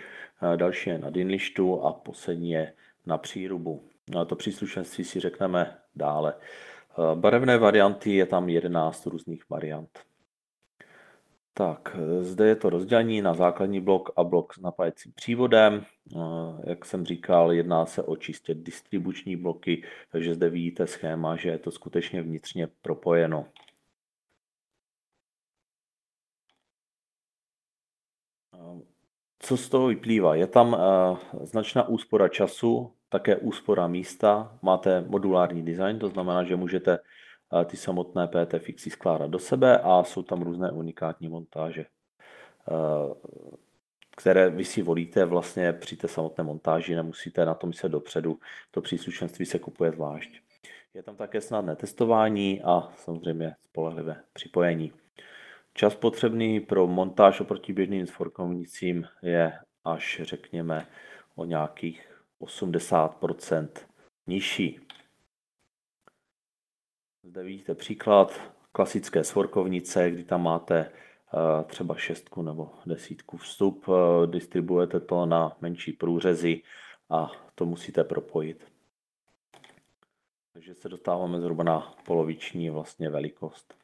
další je na dinlištu a poslední je na přírubu. To příslušenství si řekneme dále. Barevné varianty je tam 11 různých variant. Tak, zde je to rozdělení na základní blok a blok s napájecím přívodem. Jak jsem říkal, jedná se o čistě distribuční bloky, takže zde vidíte schéma, že je to skutečně vnitřně propojeno. Co z toho vyplývá? Je tam značná úspora času, také úspora místa, máte modulární design, to znamená, že můžete eh, ty samotné PT fixy skládat do sebe a jsou tam různé unikátní montáže, eh, které vy si volíte vlastně při té samotné montáži, nemusíte na tom se dopředu, to příslušenství se kupuje zvlášť. Je tam také snadné testování a samozřejmě spolehlivé připojení. Čas potřebný pro montáž oproti běžným svorkovnicím je až řekněme o nějakých 80% nižší. Zde vidíte příklad klasické svorkovnice, kdy tam máte eh, třeba šestku nebo desítku vstup, eh, distribuujete to na menší průřezy a to musíte propojit. Takže se dostáváme zhruba na poloviční vlastně velikost.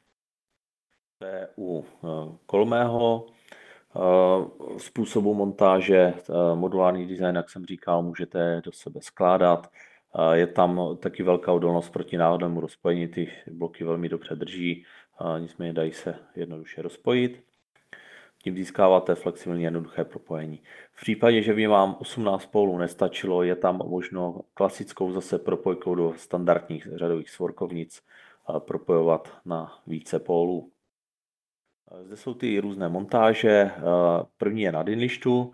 To je u eh, kolmého Eh, způsobu montáže, eh, modulární design, jak jsem říkal, můžete do sebe skládat. Je tam taky velká odolnost proti náhodnému rozpojení, ty bloky velmi dobře drží, nicméně dají se jednoduše rozpojit. Tím získáváte flexibilní jednoduché propojení. V případě, že by vám 18 pólů nestačilo, je tam možno klasickou zase propojkou do standardních řadových svorkovnic propojovat na více pólů. Zde jsou ty různé montáže. První je na dinlištu.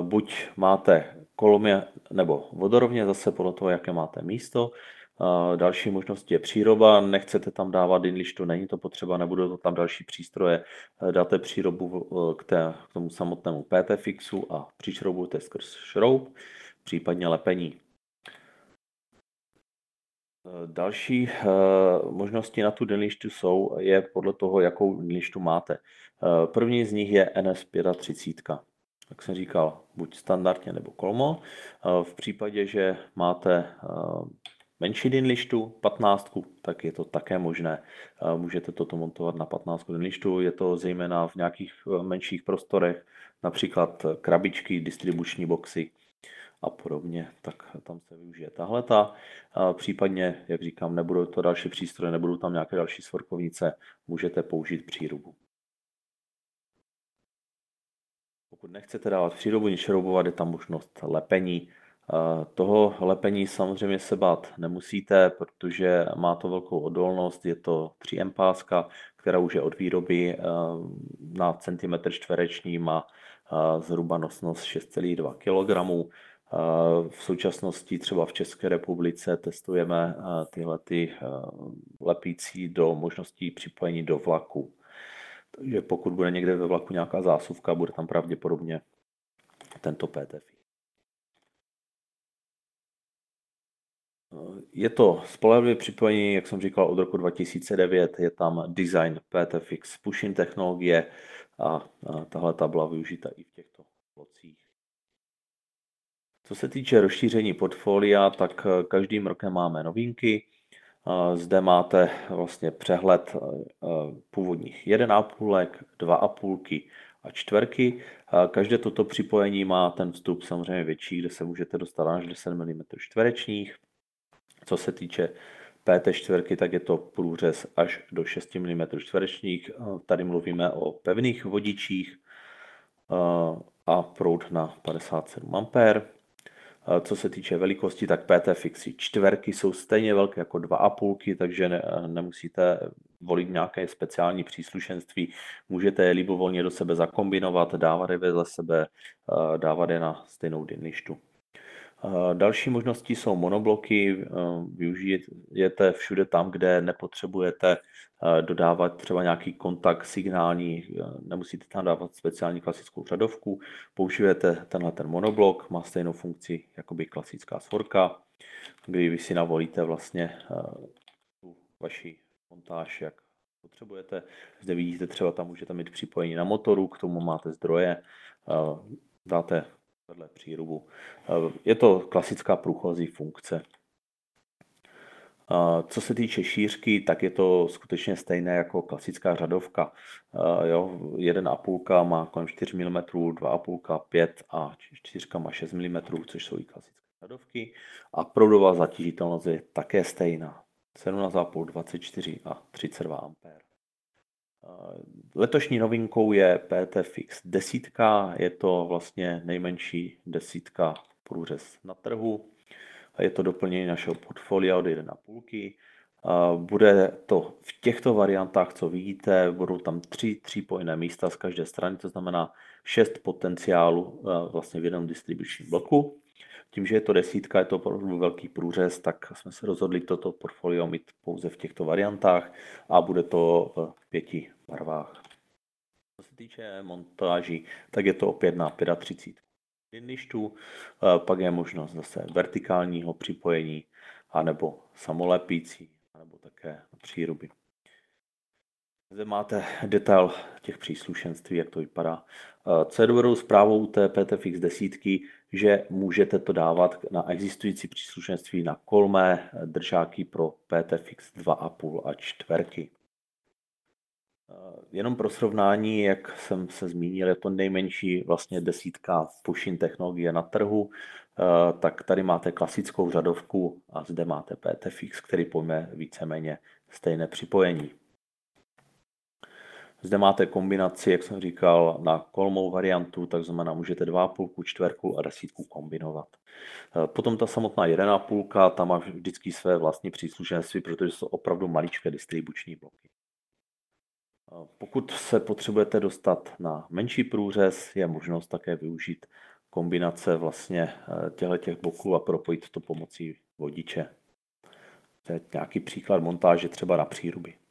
Buď máte kolomě nebo vodorovně, zase podle toho, jaké máte místo. Další možnost je příroba, nechcete tam dávat dinlištu, není to potřeba, nebudou to tam další přístroje, dáte přírobu k, té, k tomu samotnému PT fixu a přišroubujete skrz šroub, případně lepení. Další eh, možnosti na tu denlištu jsou, je podle toho, jakou denlištu máte. Eh, první z nich je NS35. Jak jsem říkal, buď standardně nebo kolmo. Eh, v případě, že máte menší dinlištu, 15, tak je to také možné. Můžete toto montovat na 15 dinlištu, je to zejména v nějakých menších prostorech, například krabičky, distribuční boxy, a podobně, tak tam se využije tahle. Případně, jak říkám, nebudou to další přístroje, nebudou tam nějaké další svorkovnice, můžete použít přírubu. Pokud nechcete dávat přírubu, nic šroubovat, je tam možnost lepení. Toho lepení samozřejmě se bát nemusíte, protože má to velkou odolnost, je to 3M páska, která už je od výroby na centimetr čtvereční, má zhruba nosnost 6,2 kg. V současnosti třeba v České republice testujeme tyhle ty lepící do možností připojení do vlaku. Takže pokud bude někde ve vlaku nějaká zásuvka, bude tam pravděpodobně tento PTF. Je to spolehlivé připojení, jak jsem říkal, od roku 2009. Je tam design PTFX pushing technologie a tahle ta byla využita i v těchto blocích. Co se týče rozšíření portfolia, tak eh, každým rokem máme novinky. Eh, zde máte vlastně přehled eh, původních 1,5, 2,5 a čtverky. Každé toto připojení má ten vstup samozřejmě větší, kde se můžete dostat až 10 mm čtverečních. Co se týče PT čtverky, tak je to průřez až do 6 mm čtverečních. Tady mluvíme o pevných vodičích a proud na 57 A. Co se týče velikosti, tak PT Fixy čtverky jsou stejně velké jako 2,5, takže ne, nemusíte volit nějaké speciální příslušenství, můžete je libovolně do sebe zakombinovat, dávat je vedle sebe, dávat je na stejnou dinlištu. Další možnosti jsou monobloky, využijete všude tam, kde nepotřebujete dodávat třeba nějaký kontakt signální, nemusíte tam dávat speciální klasickou řadovku, použijete tenhle ten monoblok, má stejnou funkci jako by klasická svorka, kdy vy si navolíte vlastně tu vaši montáž, jak potřebujete. Zde vidíte třeba tam můžete mít připojení na motoru, k tomu máte zdroje, dáte vedle přírubu. Eh, je to klasická průchozí funkce. Eh, co se týče šířky, tak je to skutečně stejné jako klasická řadovka. Eh, jo, 1,5 má kolem 4 mm, 2,5 5 a 4 má 6 mm, což jsou i klasické řadovky. A proudová zatížitelnost je také stejná. 17,5, 24 a 32 A. Letošní novinkou je PTFX desítka, je to vlastně nejmenší desítka průřez na trhu. Je to doplnění našeho portfolia od 1,5. Bude to v těchto variantách, co vidíte, budou tam tři třípojné místa z každé strany, to znamená šest potenciálů vlastně v jednom distribučním bloku. Tím, že je to desítka, je to opravdu velký průřez, tak jsme se rozhodli toto portfolio mít pouze v těchto variantách a bude to v pěti barvách. Co se týče montáží, tak je to opět na 35 lištů, pak je možnost zase vertikálního připojení, anebo samolepící, anebo také příruby. Zde máte detail těch příslušenství, jak to vypadá. Co je dobrou zprávou té PTFX desítky, že můžete to dávat na existující příslušenství na kolmé držáky pro PTFX 2,5 a čtverky. Jenom pro srovnání, jak jsem se zmínil, je to nejmenší vlastně desítka push technologie na trhu, tak tady máte klasickou řadovku a zde máte PTFX, který pojme víceméně stejné připojení. Zde máte kombinaci, jak jsem říkal, na kolmou variantu, tak znamená, můžete 2,5, čtverku a desítku kombinovat. Eh, potom ta samotná 1,5, tam má vždycky své vlastní příslušenství, protože jsou opravdu maličké distribuční bloky. Eh, pokud se potřebujete dostat na menší průřez, je možnost také využít kombinace vlastně eh, těchto těch bloků a propojit to pomocí vodiče. To je nějaký příklad montáže třeba na příruby.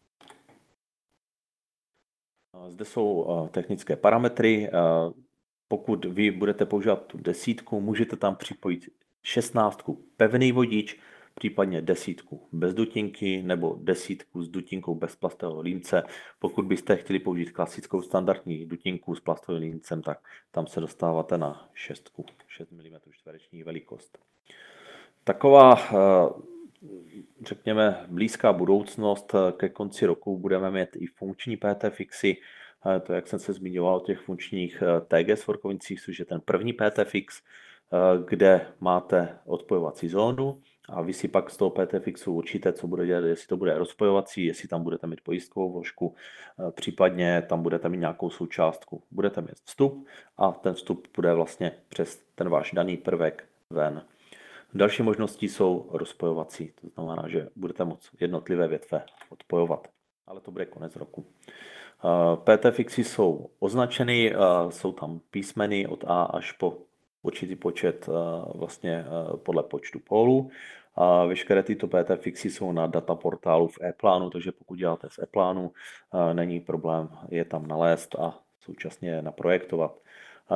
Zde jsou technické parametry. Pokud vy budete používat tu desítku, můžete tam připojit šestnáctku pevný vodič, případně desítku bez dutinky nebo desítku s dutinkou bez plastového límce. Pokud byste chtěli použít klasickou standardní dutinku s plastovým límcem, tak tam se dostáváte na 6, 6 mm čtvereční velikost. Taková řekněme, blízká budoucnost. Ke konci roku budeme mít i funkční PT fixy. To, jak jsem se zmiňoval o těch funkčních eh, TG svorkovincích, což je ten první PT fix, eh, kde máte odpojovací zónu a vy si pak z toho PT fixu určíte, co bude dělat, jestli to bude rozpojovací, jestli tam budete mít pojistkovou vložku, eh, případně tam budete mít nějakou součástku. Budete mít vstup a ten vstup bude vlastně přes ten váš daný prvek ven. Další možnosti jsou rozpojovací, to znamená, že budete moct jednotlivé větve odpojovat, ale to bude konec roku. PT fixy jsou označeny, jsou tam písmeny od A až po určitý počet vlastně podle počtu pólů. A veškeré tyto PT fixy jsou na data portálu v e-plánu, takže pokud děláte v e-plánu, není problém je tam nalézt a současně je naprojektovat.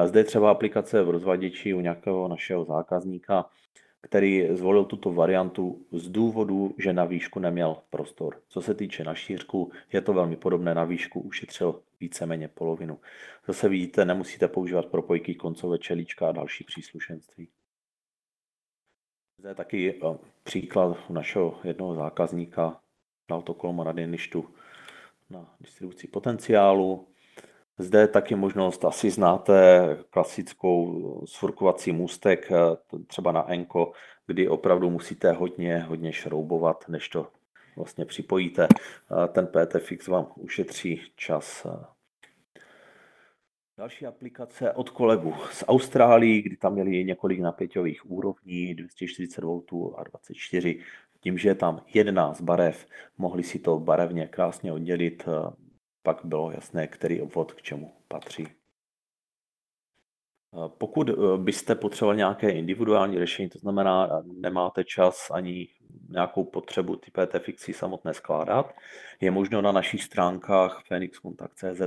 Zde je třeba aplikace v rozvaděči u nějakého našeho zákazníka, který zvolil tuto variantu z důvodu, že na výšku neměl prostor. Co se týče na šířku, je to velmi podobné, na výšku ušetřil víceméně polovinu. Zase vidíte, nemusíte používat propojky koncové čelíčka a další příslušenství. Zde je taky eh, příklad našeho jednoho zákazníka, dal to kolmo na na distribuci potenciálu. Zde je taky možnost, asi znáte klasickou sfurkovací můstek, eh, třeba na Enko, kdy opravdu musíte hodně, hodně šroubovat, než to vlastně připojíte. Eh, ten PTFX vám ušetří čas. Další aplikace od kolegu z Austrálie, kdy tam měli několik napěťových úrovní, 240 V a 24 tím, že je tam 11 barev, mohli si to barevně krásně oddělit, pak bylo jasné, který obvod k čemu patří. Pokud byste potřebovali nějaké individuální řešení, to znamená, nemáte čas ani nějakou potřebu ty PT fixy samotné skládat, je možno na našich stránkách phoenixkontakt.cz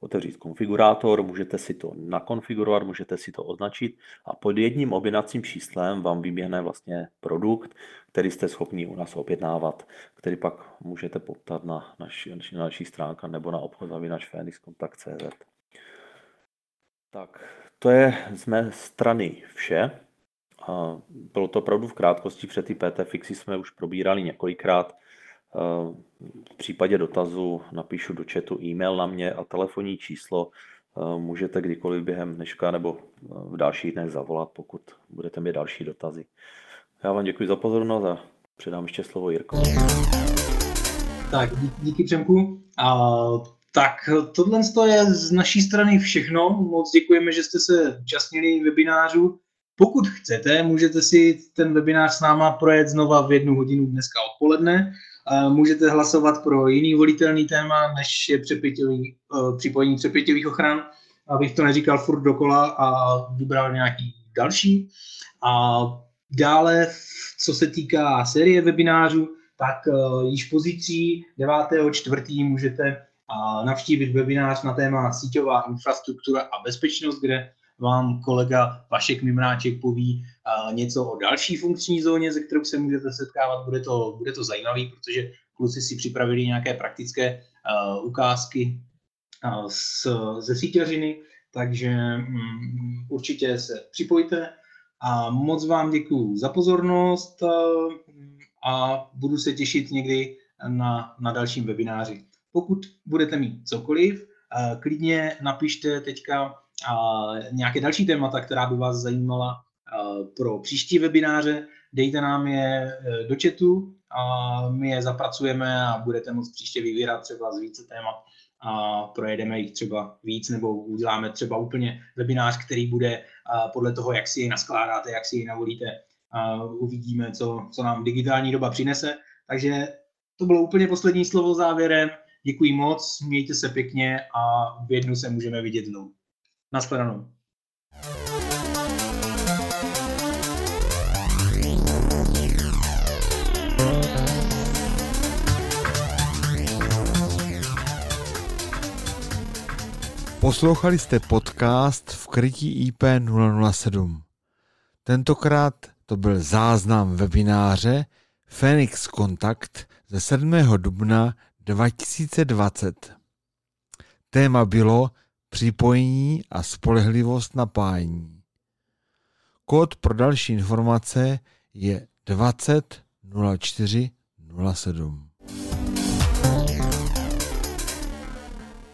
otevřít konfigurátor, můžete si to nakonfigurovat, můžete si to označit a pod jedním objednacím číslem vám vyběhne vlastně produkt, který jste schopni u nás objednávat, který pak můžete poptat na naši, na naší stránka nebo na obchod zavinač phoenixkontakt.cz. Tak, to je z mé strany vše. Bylo to opravdu v krátkosti, před ty PT fixy jsme už probírali několikrát. V případě dotazu napíšu do chatu e-mail na mě a telefonní číslo. Můžete kdykoliv během dneška nebo v dalších dnech zavolat, pokud budete mít další dotazy. Já vám děkuji za pozornost a předám ještě slovo Jirko. Tak, díky Přemku. A, tak tohle je z naší strany všechno. Moc děkujeme, že jste se účastnili webinářu. Pokud chcete, můžete si ten webinář s náma projet znova v jednu hodinu dneska odpoledne. Můžete hlasovat pro jiný volitelný téma, než je přepěťový, e, připojení přepěťových ochran, abych to neříkal furt dokola a vybral nějaký další. A dále, co se týká série webinářů, tak e, již pozítří 9.4. můžete navštívit webinář na téma síťová infrastruktura a bezpečnost, kde vám kolega Vašek Mimráček poví něco o další funkční zóně, ze kterou se můžete setkávat. Bude to, bude to zajímavý, protože kluci si připravili nějaké praktické ukázky z, ze sítěřiny, takže um, určitě se připojte. A moc vám děkuji za pozornost a budu se těšit někdy na, na dalším webináři. Pokud budete mít cokoliv, uh, klidně napište teďka a nějaké další témata, která by vás zajímala pro příští webináře, dejte nám je do chatu a my je zapracujeme a budete moct příště vybírat třeba z více témat a projedeme jich třeba víc nebo uděláme třeba úplně webinář, který bude podle toho, jak si jej naskládáte, jak si jej navolíte, uvidíme, co, co nám digitální doba přinese. Takže to bylo úplně poslední slovo závěrem. Děkuji moc, mějte se pěkně a v jednu se můžeme vidět znovu. Naschledanou. Poslouchali jste podcast v krytí IP 007. Tentokrát to byl záznam webináře Phoenix Kontakt ze 7. dubna 2020. Téma bylo připojení a spolehlivost napájení. Kód pro další informace je 20 04 07.